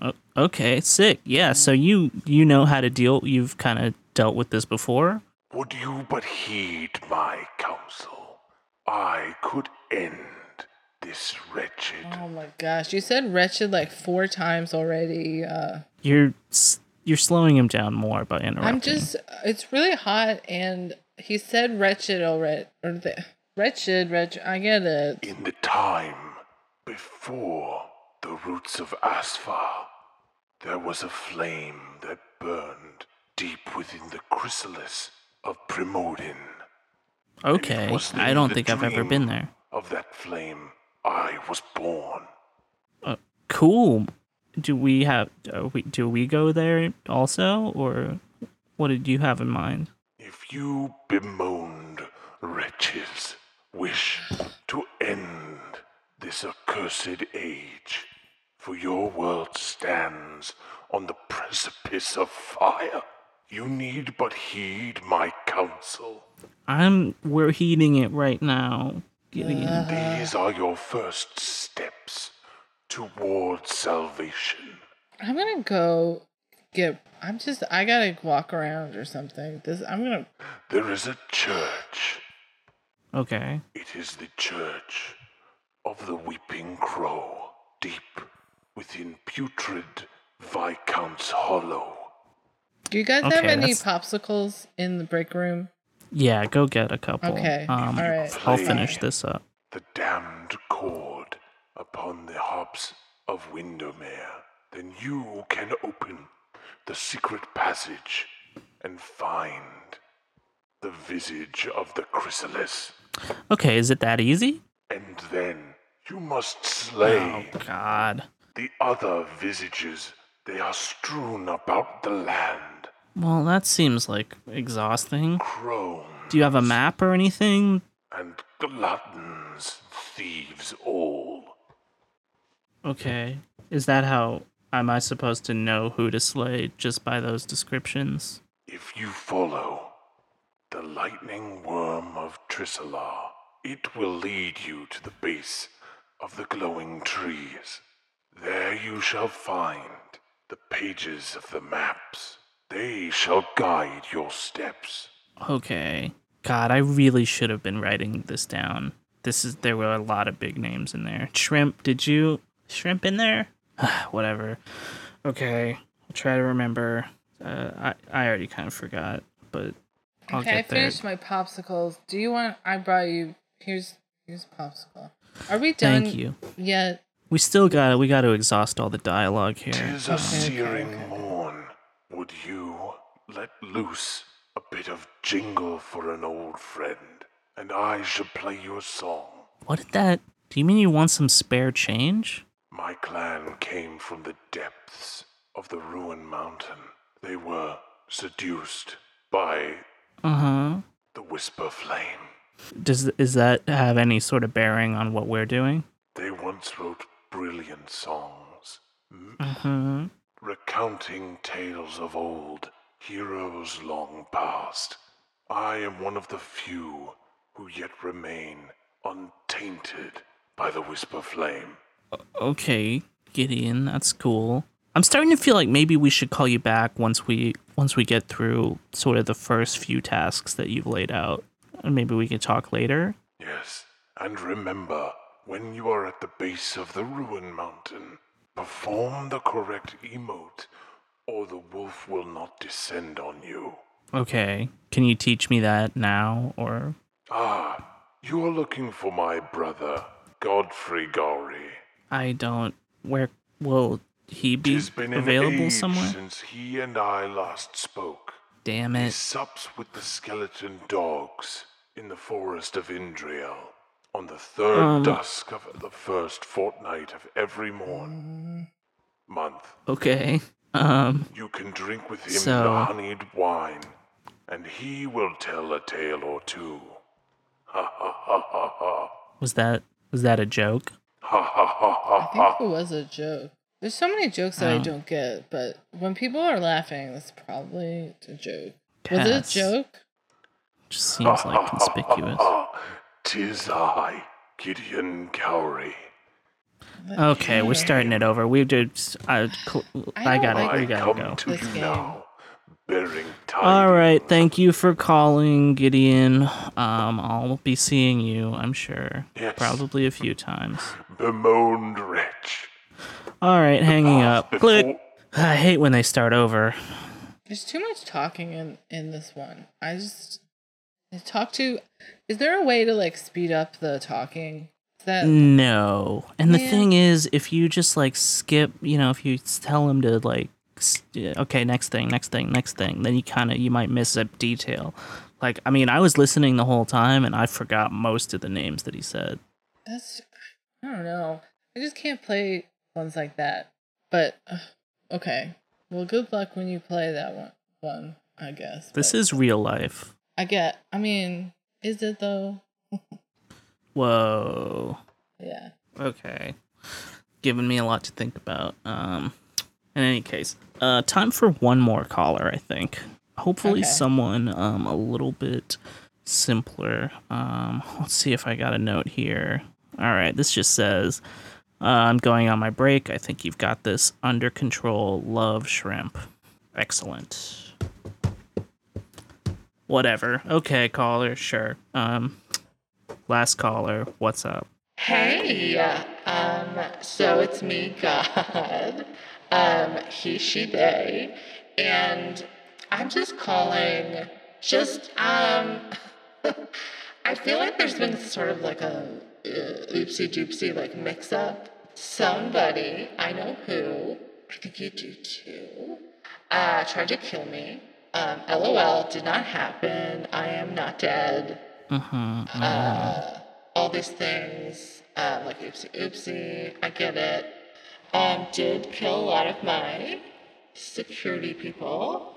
O- okay, sick. Yeah, so you you know how to deal. You've kind of dealt with this before. Would you but heed my counsel, I could end this wretched. Oh my gosh, you said wretched like four times already. Uh, You're s- you're slowing him down more by interrupting. I'm just. It's really hot, and he said wretched already. Or the wretched, wretched. I get it. In the time before the roots of Asphar, there was a flame that burned deep within the chrysalis of Primodin. okay. I don't think I've ever been there. Of that flame, I was born. Uh, cool. Do we have? Uh, we, do we go there also, or what did you have in mind? If you bemoaned wretches wish to end this accursed age, for your world stands on the precipice of fire, you need but heed my counsel. I'm we're heeding it right now. Gideon. These are your first steps toward salvation. I'm gonna go get. I'm just. I gotta walk around or something. This. I'm gonna. There is a church. Okay. It is the church of the Weeping Crow, deep within putrid Viscount's Hollow. Do you guys have any that's- popsicles in the break room? Yeah, go get a couple. Okay, Um, alright. I'll finish this up. The damned chord upon the hops of Windermere. Then you can open the secret passage and find the visage of the chrysalis. Okay, is it that easy? And then you must slay Oh God. the other visages. They are strewn about the land. Well, that seems like exhausting. Crones Do you have a map or anything? and gluttons, thieves all. Okay. Is that how am I supposed to know who to slay just by those descriptions? If you follow the lightning worm of Trisalar, it will lead you to the base of the glowing trees. There you shall find the pages of the maps. They shall guide your steps. Okay. God, I really should have been writing this down. This is there were a lot of big names in there. Shrimp, did you shrimp in there? Whatever. Okay. I'll try to remember. Uh, I I already kind of forgot, but I'll okay, I get there. finished my popsicles. Do you want? I brought you. Here's here's a popsicle. Are we done? Thank you. Yet? We still got it. we got to exhaust all the dialogue here. Tis a okay, searing okay. morn. Would you let loose a bit of jingle for an old friend, and I shall play you a song? What did that? Do you mean you want some spare change? My clan came from the depths of the Ruin Mountain. They were seduced by Uh huh. the Whisper Flame. Does is that have any sort of bearing on what we're doing? They once wrote brilliant songs, Uh huh. recounting tales of old, heroes long past. I am one of the few who yet remain untainted by the Whisper Flame. Okay, Gideon, that's cool. I'm starting to feel like maybe we should call you back once we once we get through sort of the first few tasks that you've laid out. And maybe we can talk later. Yes, and remember, when you are at the base of the Ruin Mountain, Perform the correct emote, or the wolf will not descend on you. Okay. Can you teach me that now or Ah, you are looking for my brother, Godfrey Gowry. I don't where will he be Tis been an available age somewhere? since he and I last spoke. Damn He it. sups with the skeleton dogs in the forest of Indriel on the third Um. dusk of the first fortnight of every morn. Month. Okay. Um You can drink with him So- the honeyed wine, and he will tell a tale or two. Ha ha ha ha ha. was that was that a joke? Ha ha ha I think it was a joke. There's so many jokes that I Oh. don't get, but when people are laughing, that's probably a joke. Was it a joke? Just seems like conspicuous. Tis I, Gideon Cowrie. Okay, we're starting it over. We uh, I, cl- I don't gotta like we I gotta come go. to This you game. now, bearing tidings. All right, thank you for calling, Gideon. Um, I'll be seeing you, I'm sure, Yes. probably a few times. Bemoaned wretch. All right, hanging up. Before- Click. I hate when they start over. There's too much talking in in this one. I just I talk to. Is there a way to like speed up the talking? Is that No, and the thing is, if you just like skip, you know, if you tell him to like, s- yeah, okay, next thing, next thing, next thing, then you kind of you might miss a detail. Like, I mean, I was listening the whole time, and I forgot most of the names that he said. that's I don't know. I just can't play ones like that. But uh, okay. Well, good luck when you play that one. One, I guess. This but is real life. I get. I mean, is it though? Whoa. Yeah. Okay. Giving me a lot to think about. Um in any case, uh time for one more caller, I think. Hopefully Okay. someone um a little bit simpler. Um let's see if I got a note here. All right, this just says uh, I'm going on my break. I think you've got this under control. Love shrimp. Excellent. Whatever. Okay, caller, sure. Um last caller, what's up? Hey, um, so it's me, God, um, he, she, they, and I'm just calling, just, um, I feel like there's been sort of like a uh, oopsie doopsie like mix up. Somebody, I know who, I think you do too, uh, tried to kill me. Um, LOL, did not happen. I am not dead Mm-hmm. uh, all these things, um, like oopsie oopsie, I get it. Um, did kill a lot of my security people.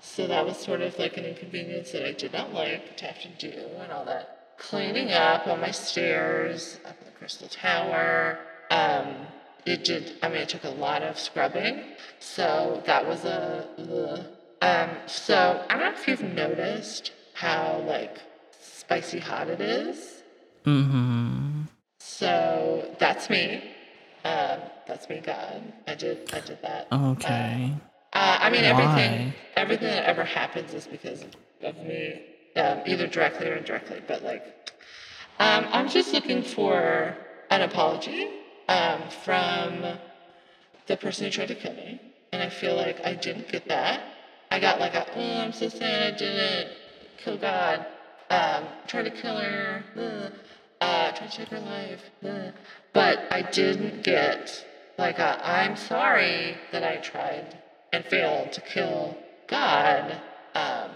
So that was sort of like an inconvenience that I did not like to have to do and all that cleaning up on my stairs up in the Crystal Tower. Um, it did, I mean, it took a lot of scrubbing. So that was a, ugh. um, so I don't know if you've noticed how like spicy hot it is. Mm-hmm. So that's me. Um, that's me, God. I did. I did that. Okay. Uh, I mean, everything. Why? Everything that ever happens is because of, me, um, either directly or indirectly. But like, um, I'm just looking for an apology um, from the person who tried to kill me, and I feel like I didn't get that. I got like a, oh, I'm so sad I didn't kill God. Um, tried to kill her. Uh, uh, tried to take her life. Uh. But I didn't get like a, I'm sorry that I tried and failed to kill God. Um,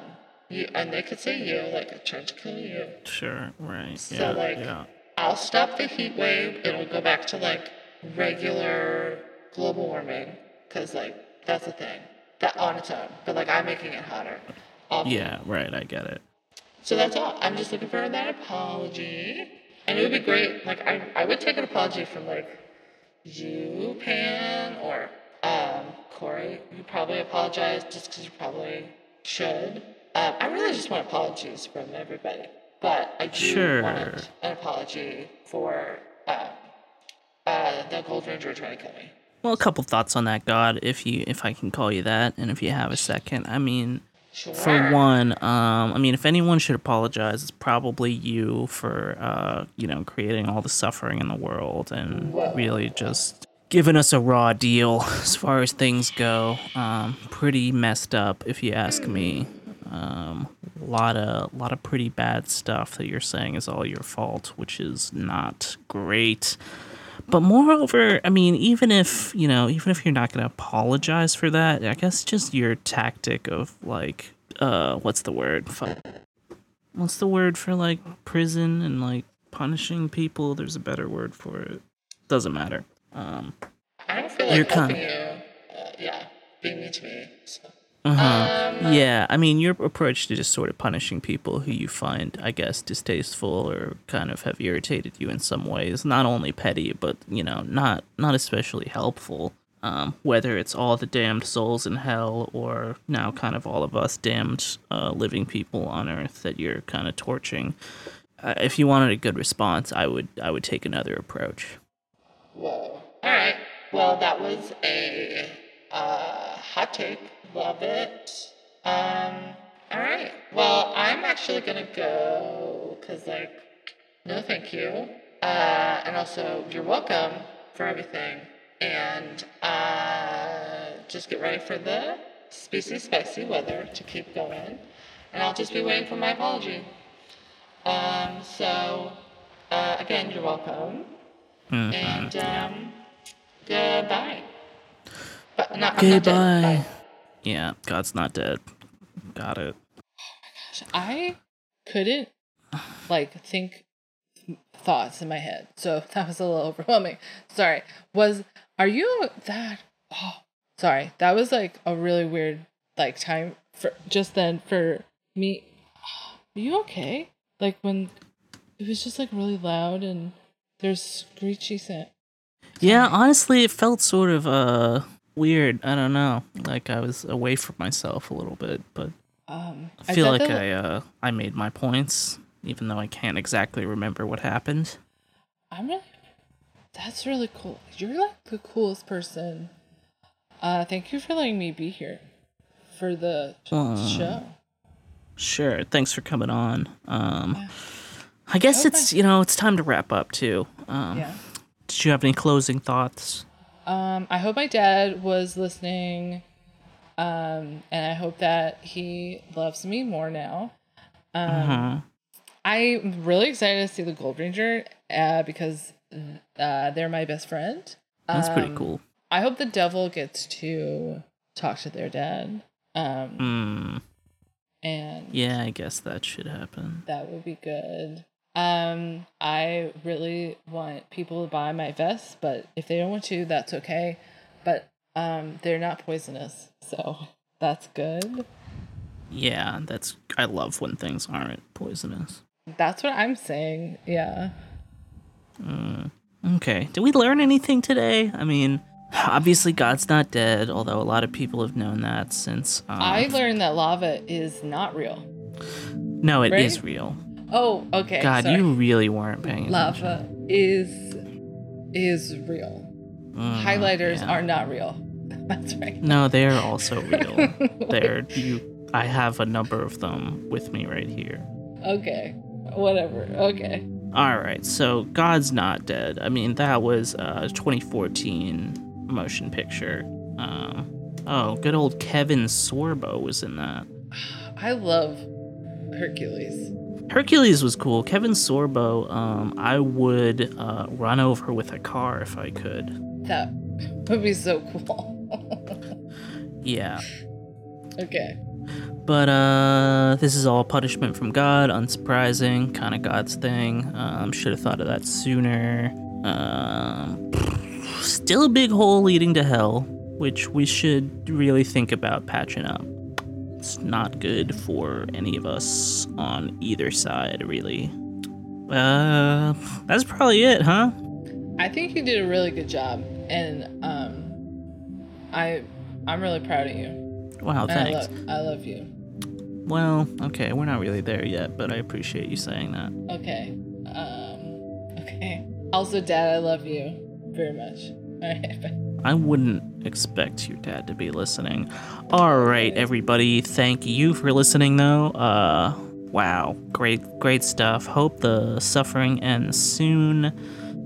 you, and they could say you, like I tried to kill you. Sure. Right. So yeah. like, yeah. I'll stop the heat wave. It'll go back to like regular global warming, cause like that's a thing that on its own. But like I'm making it hotter. Um, Yeah. Right. I get it. So that's all. I'm just looking for that apology, and it would be great. Like I, I would take an apology from like you, Pan, or um, Corey. You probably apologize just because you probably should. Um, I really just want apologies from everybody, but I do Sure. want an apology for uh, uh, the Gold Ranger trying to kill me. Well, a couple thoughts on that, God, if you if I can call you that, and if you have a second. I mean, Sure. for one, um, I mean, if anyone should apologize, it's probably you for uh, you know, creating all the suffering in the world and Whoa. really just giving us a raw deal as far as things go. Um, pretty messed up, if you ask me. Um, a lot of lot of pretty bad stuff that you're saying is all your fault, which is not great. But moreover, I mean, even if you know, even if you're not gonna apologize for that, I guess just your tactic of like, uh, what's the word? What's the word for like prison and like punishing people? There's a better word for it. Doesn't matter. Um, I don't feel You're like helping kind- you. Uh, yeah, being mean to me. So. Uh-huh. Um, yeah, I mean, your approach to just sort of punishing people who you find, I guess, distasteful or kind of have irritated you in some ways, not only petty, but you know, not not especially helpful. Um, whether it's all the damned souls in hell or now kind of all of us damned uh, living people on earth that you're kind of torching. Uh, if you wanted a good response, I would I would take another approach. Whoa. All right. Well, that was a uh, hot take. Love it. Um. All right. Well, I'm actually gonna go because, like, no, thank you. Uh, and also, you're welcome for everything. And uh, just get ready for the spicy, spicy weather to keep going. And I'll just be waiting for my apology. Um. So, uh, again, you're welcome. Mhm. And um, goodbye. But not, I'm not. Goodbye. Yeah, God's not dead. Got it. Oh my gosh. I couldn't like think thoughts in my head. So that was a little overwhelming. Sorry. Was are you that oh sorry. That was like a really weird like time for just then for me. Are you okay? Like when it was just like really loud and there's screechy sound. Yeah, honestly, it felt sort of uh weird. I don't know. Like I was away from myself a little bit, but Um I feel thought like I uh I made my points, even though I can't exactly remember what happened. I'm really that's really cool. You're like the coolest person. Uh thank you for letting me be here for the Aw. show. Sure. Thanks for coming on. Um, I guess it's you know it's time to wrap up too. Um, Yeah. Did you have any closing thoughts? Um, I hope my dad was listening. Um, and I hope that he loves me more now. Um, Uh-huh. I'm really excited to see the Gold Ranger uh, because uh, they're my best friend. That's pretty Um, cool. I hope the devil gets to talk to their dad. Um, Hmm. and Yeah, I guess that should happen. that would be good. Um, I really want people to buy my vests, but if they don't want to, that's okay. But um, they're not poisonous, so that's good. Yeah, that's. I love when things aren't poisonous. That's what I'm saying. Yeah. Mm. Okay. Did we learn anything today? I mean, obviously God's not dead, although a lot of people have known that since. Um, I learned that lava is not real. no, it is right? real. Oh, okay. God, sorry. you really weren't paying attention. lava is is real. Mm, Highlighters yeah. are not real. That's right. No, they're also real. they're you. I have a number of them with me right here. Okay. Whatever. Okay. All right, so God's not dead. I mean, that was a 2014 motion picture. Um, oh, good old Kevin Sorbo was in that. I love Hercules. Hercules was cool. Kevin Sorbo, um, I would uh, run over with a car if I could. That would be so cool. Yeah. okay. But uh, this is all punishment from God, unsurprising, kind of God's thing. Um, should have thought of that sooner. Um, still a big hole leading to hell, which we should really think about patching up. It's not good for any of us on either side, really. Uh, that's probably it, huh? I think you did a really good job, and um, I I'm really proud of you. Wow, And I thanks. love I love you. Well, okay, we're not really there yet, but I appreciate you saying that. Okay. Um. Okay. Also, Dad, I love you very much. All right. Bye. I wouldn't expect your dad to be listening. All right, everybody, thank you for listening though. Uh wow, great great stuff. Hope the suffering ends soon,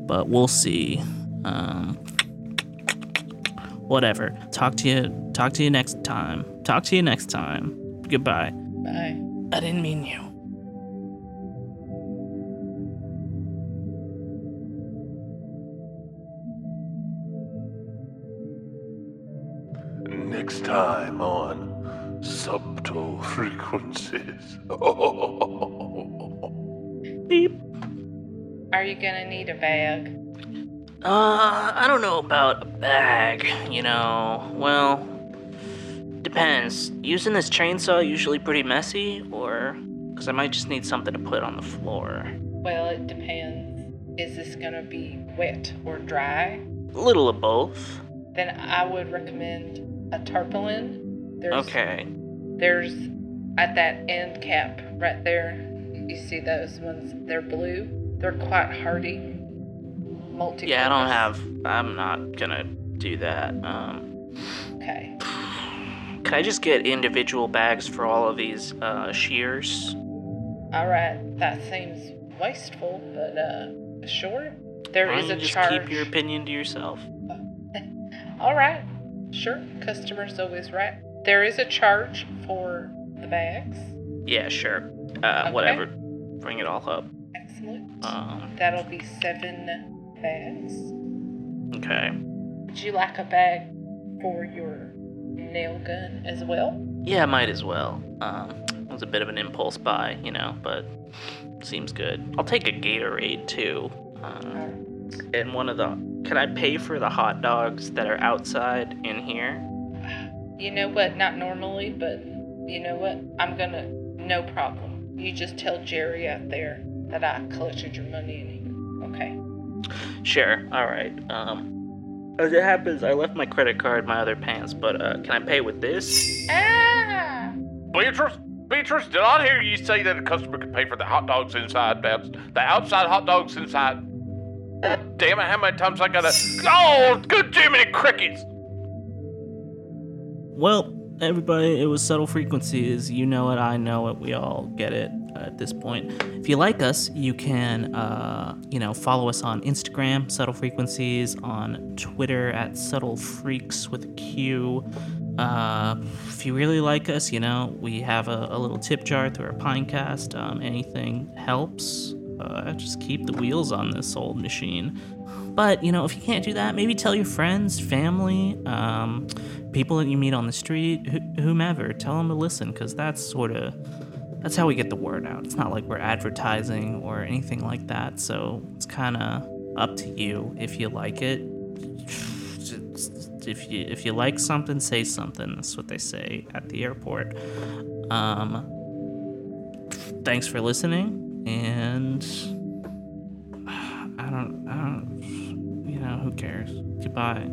but we'll see. Um whatever. Talk to you. Talk to you next time. Talk to you next time. Goodbye. Bye. I didn't mean you. Gonna need a bag? Uh, I don't know about a bag, you know. Well, depends. Using this chainsaw usually pretty messy, or. Because I might just need something to put on the floor. Well, it depends. Is this gonna be wet or dry? A little of both. Then I would recommend a tarpaulin. There's, Okay. There's at that end cap right there. You see those ones? They're blue. They're quite hardy. Multi. Yeah, I don't have. I'm not gonna do that. Um, Okay. can I just get individual bags for all of these uh, shears? All right. That seems wasteful, but uh, sure. There Why is a just charge. keep your opinion to yourself. All right. Sure. Customer's always right. There is a charge for the bags. Yeah, sure. Uh, Okay. whatever. Bring it all up. Um, That'll be seven bags. okay. Would you like a bag for your nail gun as well? Yeah, might as well. Um, it was a bit of an impulse buy, you know, but seems good. I'll take a Gatorade too. Um, and one of the. Can I pay for the hot dogs that are outside in here? You know what? Not normally, but you know what? I'm gonna. No problem. You just tell Jerry out there that I collected your money in. Okay. Sure. All right. Um, as it happens, I left my credit card in my other pants, but uh, can I pay with this? Ah! Beatrice, Beatrice, did I hear you say that a customer could pay for the hot dogs inside, the the outside hot dogs inside? Damn it, how many times I gotta. Oh, good Jiminy Crickets! Well, everybody, it was subtle frequencies. You know it, I know it, we all get it at this point. If you like us, you can, uh, you know, follow us on Instagram, subtle frequencies, on Twitter at subtle freaks with a Q. Uh, if you really like us, you know, we have a, a little tip jar through our Pinecast. Um, anything helps. Uh, just keep the wheels on this old machine. But, you know, if you can't do that, maybe tell your friends, family, um, people that you meet on the street, wh- whomever. Tell them to listen, because that's sort of that's how we get the word out. It's not like we're advertising or anything like that. So it's kind of up to you if you like it. If you if you like something, say something. That's what they say at the airport. Um, thanks for listening, and I don't I don't you know who cares. Goodbye.